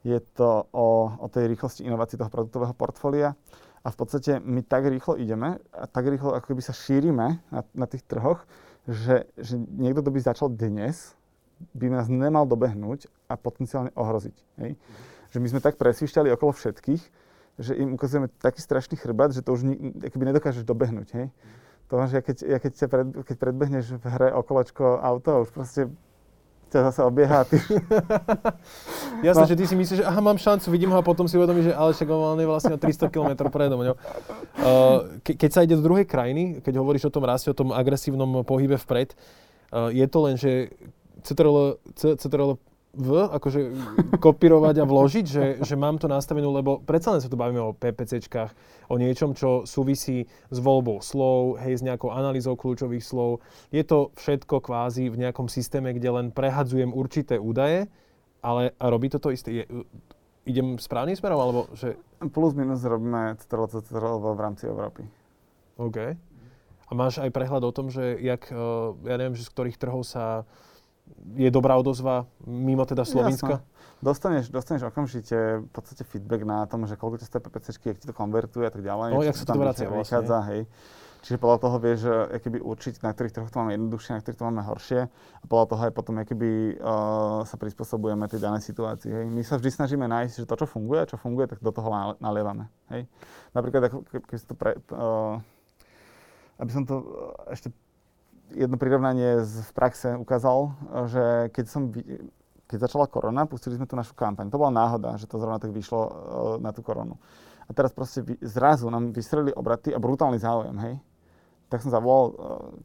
je to o, o tej rýchlosti inovácií toho produktového portfólia. A v podstate my tak rýchlo ideme a tak rýchlo ako keby sa šírime na, na tých trhoch, že, že niekto, kto by začal dnes, by nás nemal dobehnúť a potenciálne ohroziť. Hej? Že my sme tak presvišťali okolo všetkých, že im ukazujeme taký strašný chrbát, že to už ni- nedokážeš dobehnúť. Hej? To, že keď, ja keď, pred, keď predbehneš v hre okolečko auto, už proste ťa zase obieha. Ty... Jasné, no. že ty si myslíš, že aha, mám šancu, vidím ho a potom si uvedomíš, že ale však on je vlastne o 300 km predo mňou. Uh, ke, keď sa ide do druhej krajiny, keď hovoríš o tom raste, o tom agresívnom pohybe vpred, uh, je to len, že CTRL, CTRL v, akože kopírovať a vložiť, že, že mám to nastavenú, lebo predsa len sa tu bavíme o PPCčkách, o niečom, čo súvisí s voľbou slov, hej, s nejakou analýzou kľúčových slov. Je to všetko kvázi v nejakom systéme, kde len prehadzujem určité údaje, ale a robí to to isté. Je, idem správnym smerom, alebo že... Plus minus robíme v rámci Európy. OK. A máš aj prehľad o tom, že jak, eh, ja neviem, že z ktorých trhov sa je dobrá odozva mimo teda Slovenska? Dostaneš, dostaneš okamžite v podstate feedback na tom, že koľko ťa PPCčky, jak ti to konvertuje a tak ďalej. No, jak sa to vracia vlastne. Vychádza, hej. Čiže podľa toho vieš, keby určiť, na ktorých troch to máme jednoduchšie, na ktorých to máme horšie. A podľa toho aj potom keby, uh, sa prispôsobujeme tej danej situácii. Hej. My sa vždy snažíme nájsť, že to, čo funguje, čo funguje, tak do toho nalievame. Hej. Napríklad, keby to pre, uh, aby som to ešte jedno prirovnanie z, praxe ukázal, že keď som keď začala korona, pustili sme tu našu kampaň. To bola náhoda, že to zrovna tak vyšlo uh, na tú koronu. A teraz proste zrazu nám vystrelili obraty a brutálny záujem, hej. Tak som zavolal uh,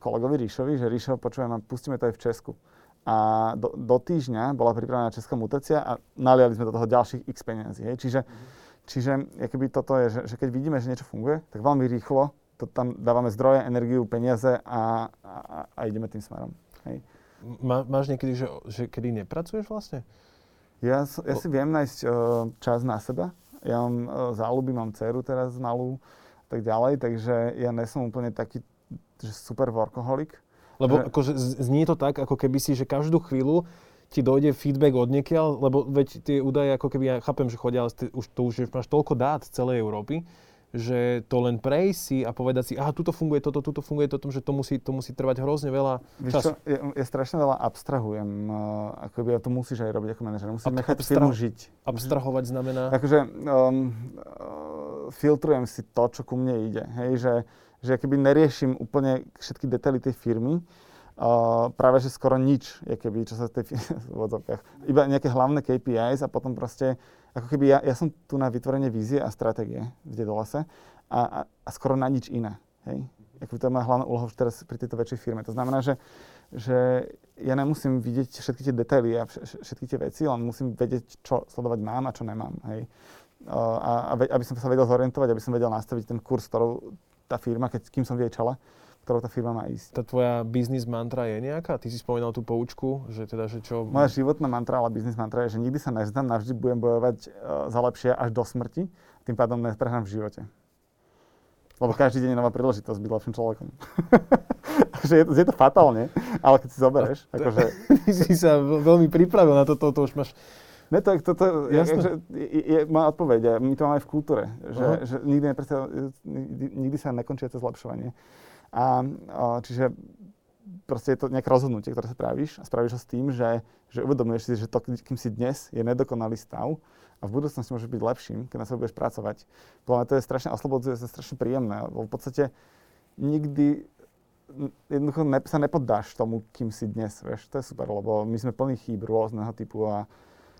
kolegovi Ríšovi, že Ríšo, počujem, pustíme to aj v Česku. A do, do týždňa bola pripravená česká mutácia a naliali sme do toho ďalších x peniazí, hej. Čiže, mm-hmm. čiže keby toto je, že, že keď vidíme, že niečo funguje, tak veľmi rýchlo to tam dávame zdroje, energiu, peniaze a, a, a ideme tým smerom. Hej. Má, máš niekedy, že, že kedy nepracuješ vlastne? Ja, ja si viem nájsť uh, čas na seba. Ja mám uh, záľuby, mám dceru teraz malú tak ďalej, takže ja nesom úplne taký že super workoholik. Lebo že... akože znie to tak, ako keby si, že každú chvíľu ti dojde feedback od niekiaľ, lebo veď tie údaje, ako keby, ja chápem, že chodia, ale už to už máš toľko dát z celej Európy, že to len prejsť si a povedať si, aha, tuto funguje toto, tuto funguje toto, že to musí, to musí trvať hrozne veľa Víš času. Čo, ja, ja strašne veľa abstrahujem, uh, ako by ja to musíš aj robiť ako manažer. Musím Ab- nechať abstra- firmu žiť. Abstrahovať znamená? Takže um, uh, filtrujem si to, čo ku mne ide. Hej, že, že keby neriešim úplne všetky detaily tej firmy, Uh, práve že skoro nič, keby, čo sa tej v Iba nejaké hlavné KPIs a potom proste ako keby ja, ja som tu na vytvorenie vízie a stratégie v Dedolase a, a, a skoro na nič iné. Hej? Ako to hlavná úloha už teraz pri tejto väčšej firme. To znamená, že, že ja nemusím vidieť všetky tie detaily a všetky tie veci, len musím vedieť, čo sledovať mám a čo nemám. Hej? A, a aby som sa vedel zorientovať, aby som vedel nastaviť ten kurz, ktorou tá firma, keď, kým som v jej čele, ktorou tá firma má ísť. Tá tvoja biznis mantra je nejaká? Ty si spomínal tú poučku, že teda, že čo... Moja životná mantra, ale biznis mantra je, že nikdy sa nezdám, navždy budem bojovať uh, za lepšie až do smrti, tým pádom neprehrám v živote. Lebo každý deň je nová príležitosť byť lepším človekom. že je, to, je to fatálne, ale keď si zoberieš, akože... Ty si sa veľmi pripravil na toto, to už máš... Ne, to, to, to, je, je, je, moja odpoveď, my to máme v kultúre, že, uh-huh. že nikdy, nikdy, nikdy sa nekončí to zlepšovanie. A, čiže proste je to nejaké rozhodnutie, ktoré sa spravíš a spravíš ho s tým, že, že uvedomuješ si, že to, kým si dnes, je nedokonalý stav a v budúcnosti môže byť lepším, keď na sebe budeš pracovať. Podľa mňa to je strašne oslobodzujúce, to je strašne príjemné, lebo v podstate nikdy jednoducho ne, sa nepoddáš tomu, kým si dnes, vieš, to je super, lebo my sme plní chýb rôzneho typu a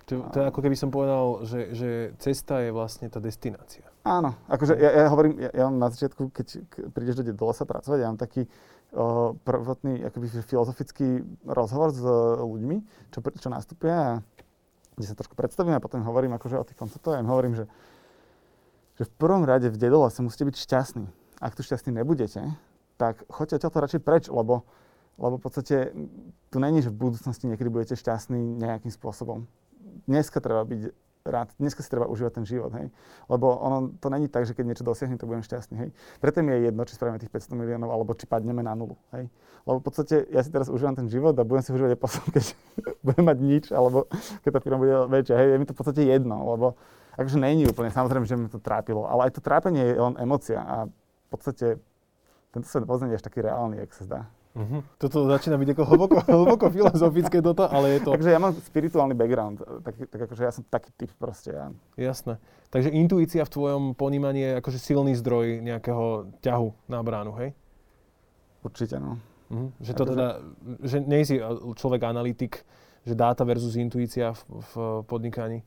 to, to je ako keby som povedal, že, že cesta je vlastne tá destinácia. Áno, akože ja, ja hovorím, ja, ja mám na začiatku, keď prídeš do, lesa pracovať, ja mám taký uh, prvotný akoby filozofický rozhovor s uh, ľuďmi, čo, čo a kde sa trošku predstavím a potom hovorím akože o tých konceptoch a im hovorím, že, že v prvom rade v dedole sa musíte byť šťastní. Ak tu šťastní nebudete, tak choďte to radšej preč, lebo, lebo v podstate tu není, že v budúcnosti niekedy budete šťastní nejakým spôsobom dneska treba byť rád, dneska si treba užívať ten život, hej. Lebo ono to není tak, že keď niečo dosiahnem, to budem šťastný, hej. Preto mi je jedno, či spravíme tých 500 miliónov, alebo či padneme na nulu, hej. Lebo v podstate ja si teraz užívam ten život a budem si užívať aj potom, keď budem mať nič, alebo keď tá firma bude väčšia, hej. Je mi to v podstate jedno, lebo akože není úplne, samozrejme, že mi to trápilo, ale aj to trápenie je len emocia a v podstate tento svet vôbec je až taký reálny, jak sa zdá. Uh-huh. Toto začína byť ako hlboko, hlboko filozofické toto, ale je to... Takže ja mám spirituálny background, tak, tak akože ja som taký typ proste. Ja. Jasné. Takže intuícia v tvojom ponímaní je akože silný zdroj nejakého ťahu na bránu, hej? Určite, no. Uh-huh. Že to teda, že nie si človek analytik, že dáta versus intuícia v, v podnikaní?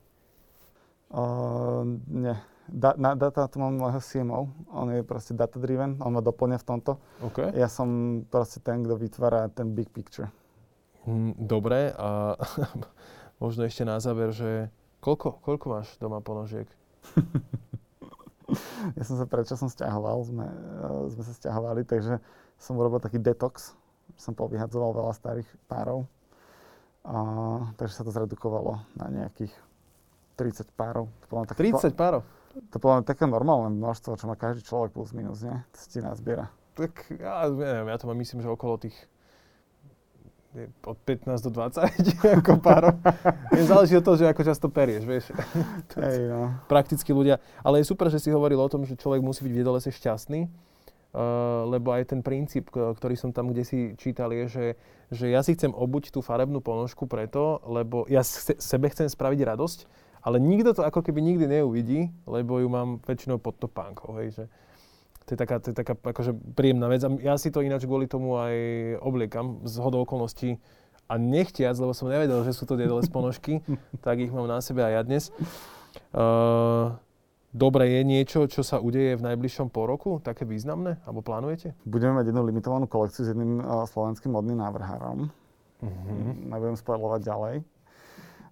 Uh, nie da, na data tu mám môjho CMO, on je proste data driven, on ma doplňa v tomto. Okay. Ja som proste ten, kto vytvára ten big picture. Mm, dobre a možno ešte na záver, že koľko, koľko máš doma ponožiek? ja som sa predčasom stiahoval, sme, uh, sme sa stiahovali, takže som urobil taký detox, som povyhadzoval veľa starých párov. Uh, takže sa to zredukovalo na nejakých 30 párov. 30 párov? To bolo také normálne množstvo, čo má každý človek plus minus, nie? To si nazbiera. Tak ja neviem, ja to mám myslím, že okolo tých od 15 do 20 ako párov. záleží od toho, že ako často perieš, vieš. Hej, no. Prakticky ľudia. Ale je super, že si hovoril o tom, že človek musí byť v jedolese šťastný, uh, lebo aj ten princíp, ktorý som tam kde si čítal, je, že, že ja si chcem obuť tú farebnú ponožku preto, lebo ja sebe chcem spraviť radosť, ale nikto to ako keby nikdy neuvidí, lebo ju mám väčšinou pod topánkou, hej, že to je taká, to je taká akože príjemná vec. A ja si to ináč kvôli tomu aj obliekam z hodou okolností a nechtiac, lebo som nevedel, že sú to dedole ponožky, tak ich mám na sebe aj ja dnes. Uh, Dobre, je niečo, čo sa udeje v najbližšom poroku, také významné, alebo plánujete? Budeme mať jednu limitovanú kolekciu s jedným uh, slovenským modným návrhárom. Uh-huh. Nebudem spojovať ďalej.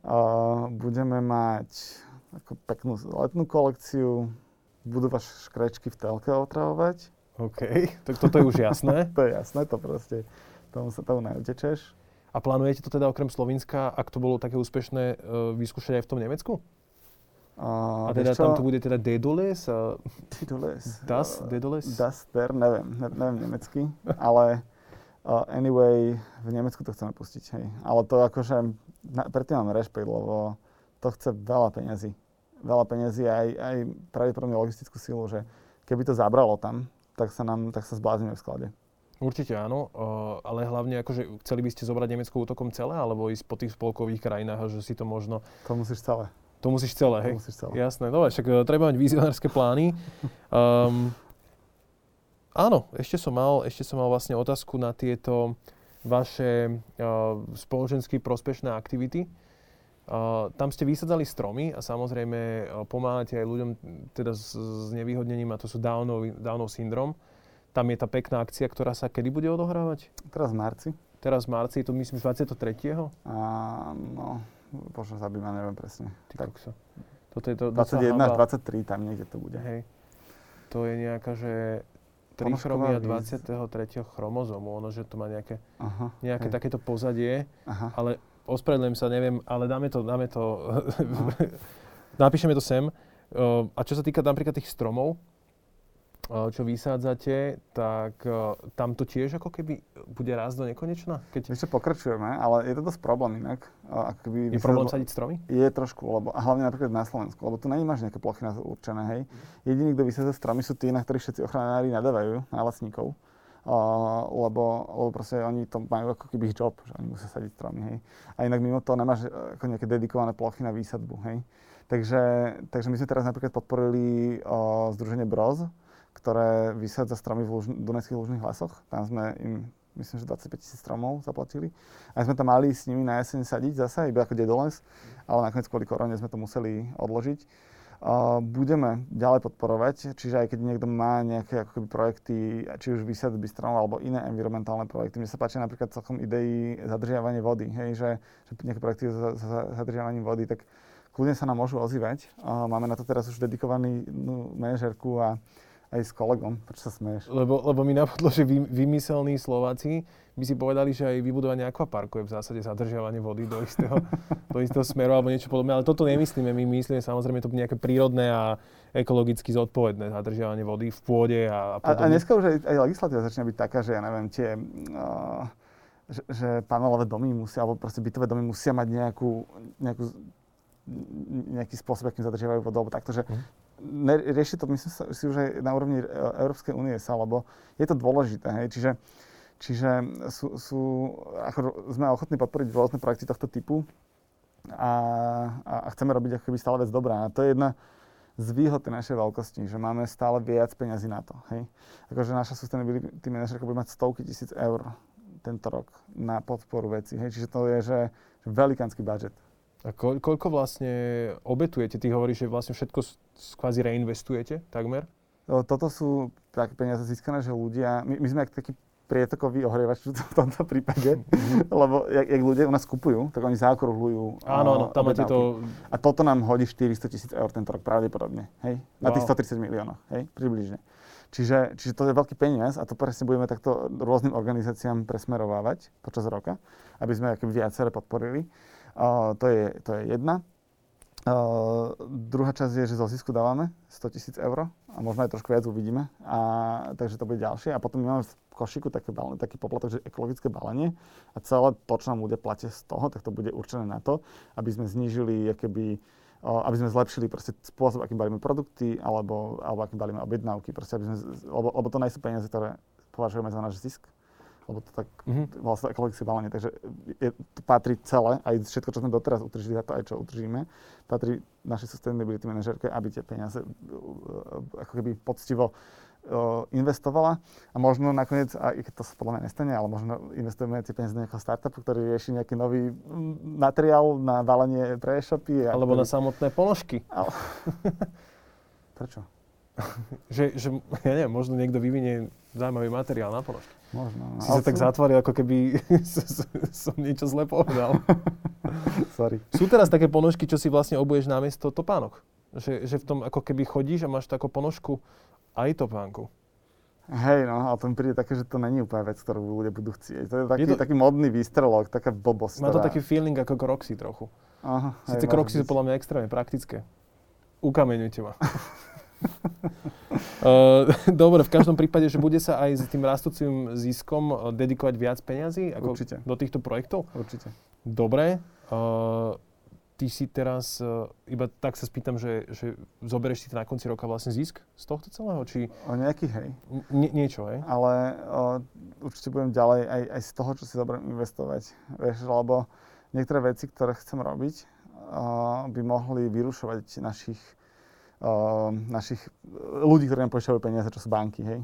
Uh, budeme mať ako peknú letnú kolekciu, budú vaše škrečky v telke otravovať. OK, tak toto je už jasné. to je jasné, to proste, tomu sa tomu neutečeš. A plánujete to teda okrem Slovenska, ak to bolo také úspešné, uh, vyskúšať aj v tom Nemecku? Uh, a teda tam to bude teda Dedoles? Uh, Dedoles. Das? Dedoles? Das, der, neviem, ne, neviem nemecky, ale uh, anyway, v Nemecku to chceme pustiť, hej. Ale to akože na, predtým máme rešpekt, lebo to chce veľa peňazí. Veľa peňazí aj, aj pravdepodobne logistickú silu, že keby to zabralo tam, tak sa, nám, tak sa zbláznime v sklade. Určite áno, ale hlavne akože chceli by ste zobrať Nemecko útokom celé, alebo ísť po tých spolkových krajinách, že si to možno... To musíš celé. To musíš celé, hej? To musíš celé. Jasné, dobre, však e, treba mať vizionárske plány. Um, áno, ešte som mal, ešte som mal vlastne otázku na tieto vaše uh, spoločensky prospešné aktivity. Uh, tam ste vysadzali stromy a samozrejme uh, pomáhate aj ľuďom teda s, s nevýhodnením a to sú Downov, Downov syndrom. Tam je tá pekná akcia, ktorá sa kedy bude odohrávať? Teraz v marci. Teraz v marci, to myslím 23. Áno, bože, zabím, neviem presne. Ty tak. Toto je to 21 až 23, tam niekde to bude. Hej. To je nejaká, že trichromia Ponožková 23. chromozómu. Ono, že to má nejaké, Aha, nejaké hej. takéto pozadie, Aha. ale ospravedlňujem sa, neviem, ale dáme to, dáme to, napíšeme to sem. Uh, a čo sa týka napríklad tých stromov, čo vysádzate, tak uh, tam to tiež ako keby bude rásť do nekonečna? Keď Ešte pokračujeme, ale je to dosť problém inak. A Ako keby je problém sadiť stromy? Je trošku, lebo, a hlavne napríklad na Slovensku, lebo tu nemáš nejaké plochy na to určené, hej. Jediní, kto vysádza stromy, sú tí, na ktorých všetci ochranári nadávajú, na lesníkov. Uh, lebo, lebo proste oni to majú ako keby ich job, že oni musia sadiť stromy, hej. A inak mimo toho nemáš eh, ako nejaké dedikované plochy na výsadbu, hej. Takže, takže my sme teraz napríklad podporili uh, Združenie Broz, ktoré vysádza stromy v luž, Dunajských lužných lesoch. Tam sme im, myslím, že 25 tisíc stromov zaplatili. A sme tam mali s nimi na jeseň sadiť zase, iba ako dedoles, ale nakoniec kvôli korone sme to museli odložiť. Uh, budeme ďalej podporovať, čiže aj keď niekto má nejaké ako keby projekty, či už vysadby stromov alebo iné environmentálne projekty. Mne sa páči napríklad celkom idei zadržiavanie vody, hej, že, že nejaké projekty za, za zadržiavaním vody, tak kľudne sa nám môžu ozývať. Uh, máme na to teraz už dedikovaný no, manažerku a aj s kolegom. Prečo sa smeješ? Lebo, lebo mi napadlo, že vy, vymyselní Slováci by si povedali, že aj vybudovanie akvaparku je v zásade zadržiavanie vody do istého, do istého smeru alebo niečo podobné. Ale toto nemyslíme. My myslíme samozrejme to nejaké prírodné a ekologicky zodpovedné zadržiavanie vody v pôde a, a A, a podobne. dneska už aj, aj legislatíva začína byť taká, že ja neviem, tie, uh, že, že panelové domy musia, alebo proste bytové domy musia mať nejakú, nejakú, nejaký spôsob, akým zadržiavajú vodu, alebo takto, že Mhm. Rieši to, myslím si už aj na úrovni e, Európskej únie sa, lebo je to dôležité, hej, čiže, čiže sú, sú, ako sme ochotní podporiť rôzne projekty tohto typu a, a, a chceme robiť ako keby stále vec dobrá. A to je jedna z výhod našej veľkosti, že máme stále viac peňazí na to. Hej? Akože naša sustainability manažerka bude mať stovky tisíc eur tento rok na podporu veci. Hej? Čiže to je, že, že velikánsky budget. A ko, koľko vlastne obetujete? Ty hovoríš, že vlastne všetko kvázi reinvestujete takmer? O, Toto sú také peniaze získané, že ľudia, my, my sme taký prietokový ohrievač v tomto prípade, lebo jak, jak ľudia u nás kupujú, tak oni zaokrúhľujú Áno, áno, o, tam máte to... A toto nám hodí 400 tisíc eur tento rok pravdepodobne, hej? Na tých Wow. 130 miliónoch, hej? Približne. Čiže, čiže to je veľký peniaz a to presne budeme takto rôznym organizáciám presmerovávať počas roka, aby sme viaceré podporili. Uh, to, je, to je jedna. Uh, druhá časť je, že zo zisku dávame 100 tisíc eur a možno aj trošku viac uvidíme. A, takže to bude ďalšie. A potom máme v košiku také balenie, taký poplatok, že ekologické balenie a celé to, čo nám ľudia platia z toho, tak to bude určené na to, aby sme znížili, keby, o, aby sme zlepšili spôsob, akým balíme produkty, alebo, alebo akým balíme objednávky, proste, aby sme, lebo, lebo to nie sú peniaze, ktoré považujeme za náš zisk, lebo to tak Mhm. vlastne ekologické balenie, takže je, to patrí celé, aj všetko, čo sme doteraz utržili a to aj čo utržíme, patrí našej sustainability manažerke, aby tie peniaze uh, ako keby poctivo uh, investovala a možno nakoniec, a keď to sa podľa mňa nestane, ale možno investujeme tie peniaze do nejakého startupu, ktorý rieši nejaký nový mm, materiál na balenie pre e-shopy. Alebo na samotné ponožky. Ale- Prečo? Že, že, ja neviem, možno niekto vyvinie zaujímavý materiál na ponožky. Možno. no. Si sa tak zatvoril, ako keby som niečo zle povedal. Sorry. Sú teraz také ponožky, čo si vlastne obuješ namiesto topánok. Že, že v tom ako keby chodíš a máš takú ponožku aj topánku. Hej, no, ale to mi príde také, že to není úplne vec, ktorú ľudia budú chcieť. To je taký, Je to- taký modný výstrelok, taká blbosť. Má to taký feeling ako Croxy trochu. Aha, Sice Croxy sú podľa mňa extrémne praktické. Ukameňujte ma. Uh, Dobre, v každom prípade, že bude sa aj s tým rastúcim ziskom uh, dedikovať viac peňazí ako Určite. do týchto projektov? Určite. Dobre. Uh, ty si teraz, uh, iba tak sa spýtam, že, že zoberieš si na konci roka vlastne zisk z tohto celého? Či O nejaký hej. nie, niečo, hej? Ale o, určite budem ďalej aj, aj z toho, čo si dobre investovať. Vieš, lebo niektoré veci, ktoré chcem robiť, o, by mohli vyrušovať našich, našich ľudí, ktorí nám požičajú peniaze, čo sú banky, hej.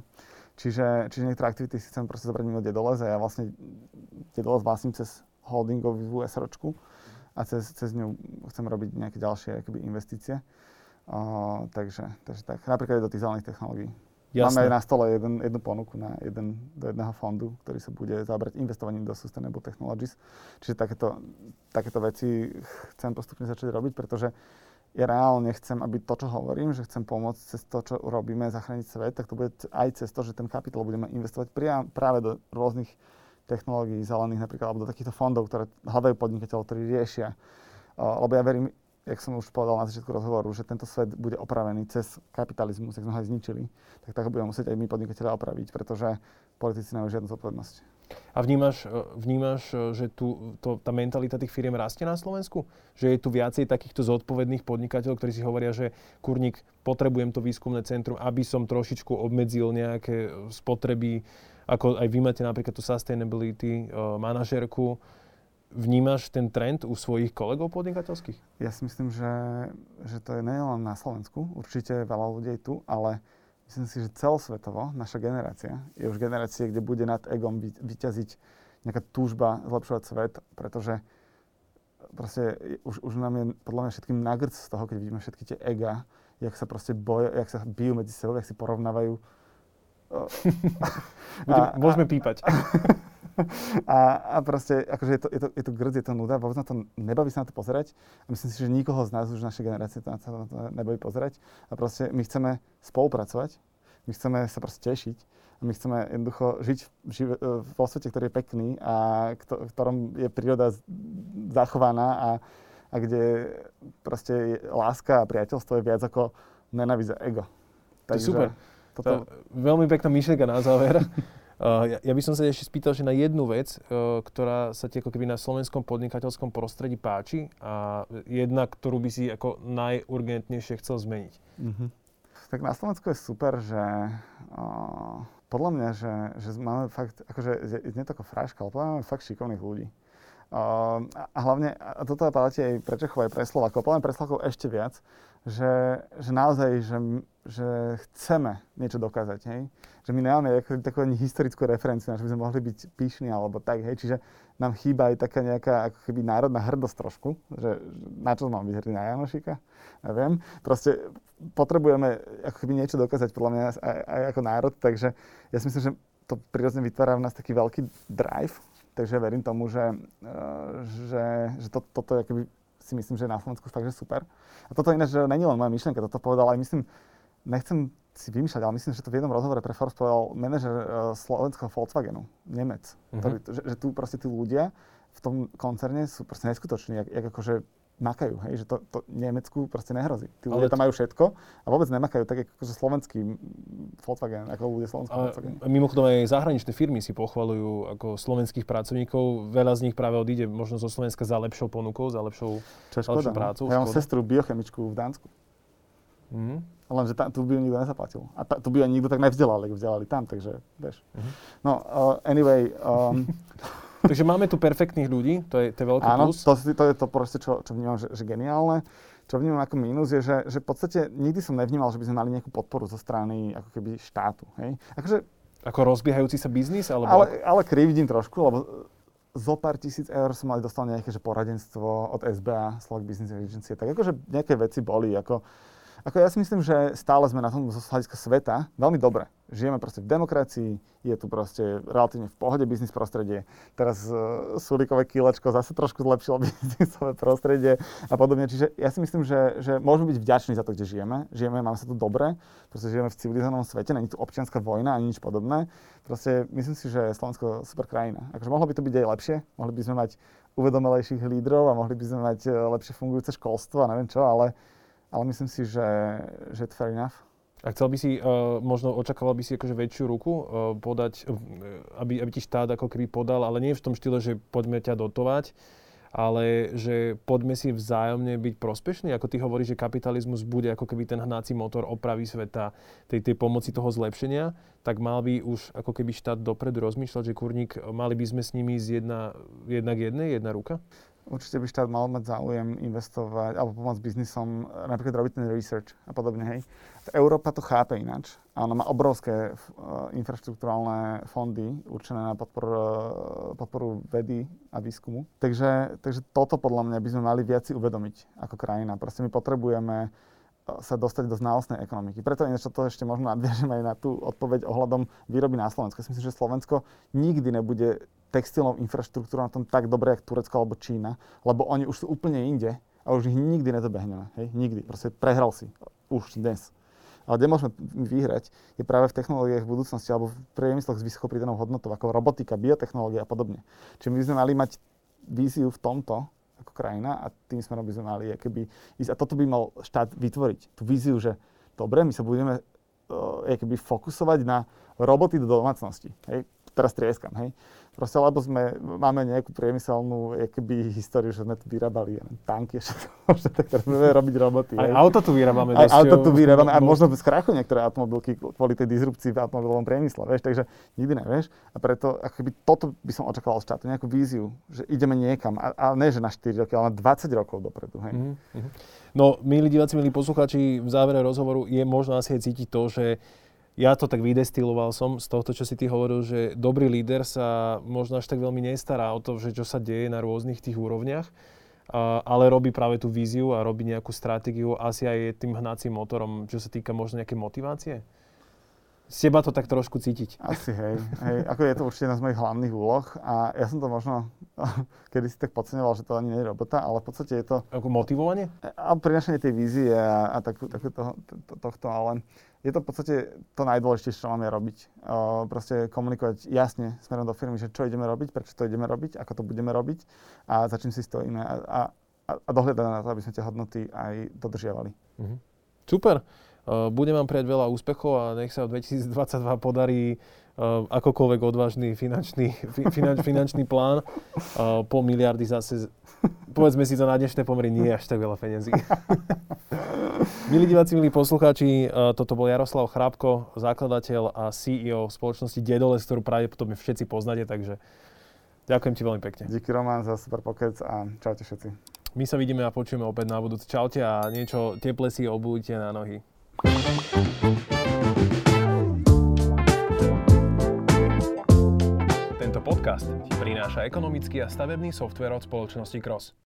Čiže, čiže niektoré aktivity si chcem proste zobrať mimo Dedoles a ja vlastne Dedoles vlastním cez holdingovú SROčku a cez, cez ňu chcem robiť nejaké ďalšie akoby, investície. O, takže, takže tak, napríklad do tých zelených technológií. Jasné. Máme na stole jeden, jednu ponuku na jeden, do jedného fondu, ktorý sa bude zabrať investovaním do Sustainable Technologies. Čiže takéto, takéto veci chcem postupne začať robiť, pretože ja reálne chcem, aby to, čo hovorím, že chcem pomôcť cez to, čo robíme, zachrániť svet, tak to bude aj cez to, že ten kapitál budeme investovať priam, práve do rôznych technológií zelených napríklad, alebo do takýchto fondov, ktoré hľadajú podnikateľov, ktorí riešia. Lebo ja verím, jak som už povedal na začiatku rozhovoru, že tento svet bude opravený cez kapitalizmus, ak sme ho aj zničili, tak tak budeme musieť aj my podnikatelia opraviť, pretože politici nemajú žiadnu zodpovednosť. A vnímaš, e, vnímaš e, že tu, to, tá mentalita tých firiem rastie na Slovensku? Že je tu viacej takýchto zodpovedných podnikateľov, ktorí si hovoria, že kurník, potrebujem to výskumné centrum, aby som trošičku obmedzil nejaké spotreby, ako aj vy máte napríklad tú sustainability manažerku, Vnímaš ten trend u svojich kolegov podnikateľských? Ja si myslím, že, že to je nielen na Slovensku, určite veľa ľudí tu, ale myslím si, že celosvetovo naša generácia je už generácia, kde bude nad egom vyťaziť nejaká túžba zlepšovať svet, pretože proste už, už nám je podľa mňa všetkým nagrc z toho, keď vidíme všetky tie ega, jak sa proste boja, jak sa bijú medzi sebou, jak si porovnávajú. a, Môžeme pípať. a, a proste, akože je to, je to, je to grd, je to nuda, vôbec na to nebaví sa na to pozerať. A myslím si, že nikoho z nás už našej generácie to na to nebaví pozerať. A proste my chceme spolupracovať, my chceme sa proste tešiť a my chceme jednoducho žiť živ- vo svete, ktorý je pekný a v ktorom je príroda zachovaná a, a kde proste je láska a priateľstvo je viac ako nenávisť a ego. Takže, to je super. Toto... To veľmi pekná myšlienka na záver. Uh, ja, ja by som sa ešte spýtal, že na jednu vec, uh, ktorá sa ti ako keby na slovenskom podnikateľskom prostredí páči a jedna, ktorú by si ako najurgentnejšie chcel zmeniť. Mm-hmm. Tak na Slovensku je super, že uh, podľa mňa, že, že máme fakt, akože nie to ako fraška, ale podľa mňa máme fakt šikovných ľudí. Uh, a hlavne, a toto platí aj pre Čechov, aj pre Slovakov, podľa mňa pre Slovakov ešte viac, že, že naozaj, že, že chceme niečo dokázať, hej? Že my nemáme takú ani historickú referenciu, že by sme mohli byť pyšní alebo tak, hej? Čiže nám chýba aj taká nejaká ako keby národná hrdosť trošku, že na čo mám byť hrdý na Janošika, neviem. Proste potrebujeme ako keby niečo dokázať podľa mňa aj, aj ako národ, takže ja si myslím, že to prirodzene vytvára v nás taký veľký drive, takže verím tomu, že, eh, že, že to, toto je keby si myslím, že na Slovensku fakt, že super. A toto ináč, že není len moja myšlienka, toto povedal aj myslím, nechcem si vymýšľať, ale myslím, že to v jednom rozhovore pre Forbes povedal manažer uh, slovenského Volkswagenu, Nemec, mm-hmm. ktorý, že, že tu proste tí ľudia v tom koncerne sú proste neskutoční, jak, jak akože makajú, hej, že to, to Nemecku proste nehrozí. Tí ľudia tam majú všetko a vôbec nemakajú tak, ako slovenský Volkswagen, ako ľudia slovenský Volkswagen. Mimochodom aj zahraničné firmy si pochvalujú ako slovenských pracovníkov. Veľa z nich práve odíde možno zo Slovenska za lepšou ponukou, za lepšou, Čo je škoda, lepšou no. prácou. Ja mám sestru biochemičku v Dánsku. Mm-hmm. Lenže tam, tu by ju nikto nezaplatil. A ta, tu by ju nikto tak nevzdelal, ako vzdelali tam, takže vieš. Mm-hmm. No, uh, anyway, um, Takže máme tu perfektných ľudí, to je, to je veľký Áno, plus. to, to je to proste, čo, čo vnímam, že, že geniálne. Čo vnímam ako mínus je, že, že v podstate nikdy som nevnímal, že by sme mali nejakú podporu zo strany ako keby štátu. Hej? Akože, ako rozbiehajúci sa biznis? Alebo... Ale, ale krivdím trošku, lebo zo pár tisíc eur som mali dostal nejaké že poradenstvo od SBA, Slovak Business Agency. Tak akože nejaké veci boli, ako ako ja si myslím, že stále sme na tom zo hľadiska sveta veľmi dobre. Žijeme proste v demokracii, je tu proste relatívne v pohode biznis prostredie. Teraz uh, Sulíkové kýlečko zase trošku zlepšilo biznisové prostredie a podobne. Čiže ja si myslím, že, že môžeme byť vďační za to, kde žijeme. Žijeme, máme sa tu dobre, proste žijeme v civilizovanom svete, není tu občianská vojna ani nič podobné. Proste myslím si, že je Slovensko super krajina. Akože mohlo by to byť aj lepšie, mohli by sme mať uvedomelejších lídrov a mohli by sme mať e, lepšie fungujúce školstvo a neviem čo, ale ale myslím si, že, že fair enough. A chcel by si, uh, možno očakával by si akože väčšiu ruku uh, podať, uh, aby, aby ti štát ako keby podal, ale nie v tom štýle, že poďme ťa dotovať, ale že poďme si vzájomne byť prospešní, ako ty hovoríš, že kapitalizmus bude ako keby ten hnací motor opravy sveta, tej, tej pomoci toho zlepšenia, tak mal by už ako keby štát dopredu rozmýšľať, že kurník, mali by sme s nimi z jedna, jedna k jednej, jedna ruka? Určite by štát mal mať záujem investovať alebo pomôcť biznisom, napríklad robiť ten research a podobne, hej. Európa to chápe ináč a ona má obrovské uh, infraštruktúrálne fondy určené na podporu, uh, podporu vedy a výskumu. Takže, takže toto podľa mňa by sme mali viac si uvedomiť ako krajina. Proste my potrebujeme sa dostať do znalostnej ekonomiky. Preto ináč to ešte možno nadviažem aj na tú odpoveď ohľadom výroby na Slovensku. Ja si myslím, že Slovensko nikdy nebude textilnou infraštruktúrou na tom tak dobre, ako Turecko alebo Čína, lebo oni už sú úplne inde a už ich nikdy nedobehneme. Hej? Nikdy. Proste prehral si. Už dnes. Ale kde môžeme vyhrať, je práve v technológiách v budúcnosti alebo v priemysloch s vysokou pridanou hodnotou, ako robotika, biotechnológia a podobne. Čiže my sme mali mať víziu v tomto ako krajina a tým smerom by sme mali keby ísť. A toto by mal štát vytvoriť. Tú víziu, že dobre, my sa budeme uh, keby fokusovať na roboty do domácnosti. Hej? Teraz trieskam, hej? Proste, lebo sme, máme nejakú priemyselnú keby, históriu, že sme tu vyrábali ja, tanky, že teraz budeme robiť roboty. Aj auto tu vyrábame. Aj auto tu vyrábame a možno krachu niektoré automobilky kvôli tej disrupcii v automobilovom priemysle, vieš, takže nikdy nevieš. A preto akoby, toto by som očakával štátu, nejakú víziu, že ideme niekam, a, a ne že na 4 roky, ale na 20 rokov dopredu. Hej. Mm-hmm. No, milí diváci, milí poslucháči, v závere rozhovoru je možno asi aj cítiť to, že ja to tak vydestiloval som z tohto, čo si ty hovoril, že dobrý líder sa možno až tak veľmi nestará o to, že čo sa deje na rôznych tých úrovniach, ale robí práve tú víziu a robí nejakú stratégiu, asi aj je tým hnacím motorom, čo sa týka možno nejaké motivácie? Z teba to tak trošku cítiť. Asi, hej. hej. Ako je to určite jedna z mojich hlavných úloh a ja som to možno kedy si tak podceňoval, že to ani nie je robota, ale v podstate je to... Ako motivovanie? A prinašanie tej vízie a, a tak, tak to, to, tohto, ale je to v podstate to najdôležitejšie, čo máme robiť. Uh, proste komunikovať jasne smerom do firmy, že čo ideme robiť, prečo to ideme robiť, ako to budeme robiť a za čím si stojíme a, a, a dohľadať na to, aby sme tie hodnoty aj dodržiavali. Uh-huh. Super. Uh, budem vám prijať veľa úspechov a nech sa v 2022 podarí akokoľvek odvážny finančný, fi, finanč, finančný plán. Uh, pol miliardy zase, povedzme si to na dnešné pomery, nie je až tak veľa peniazí. milí diváci, milí poslucháči, uh, toto bol Jaroslav Chrápko, zakladateľ a CEO spoločnosti Dedoles, ktorú pravdepodobne všetci poznáte, takže ďakujem ti veľmi pekne. Díky Roman za super pokec a čaute všetci. My sa vidíme a počujeme opäť na budúce. Čaute a niečo teple si obujte na nohy. Tento podcast ti prináša ekonomický a stavebný software od spoločnosti Cross.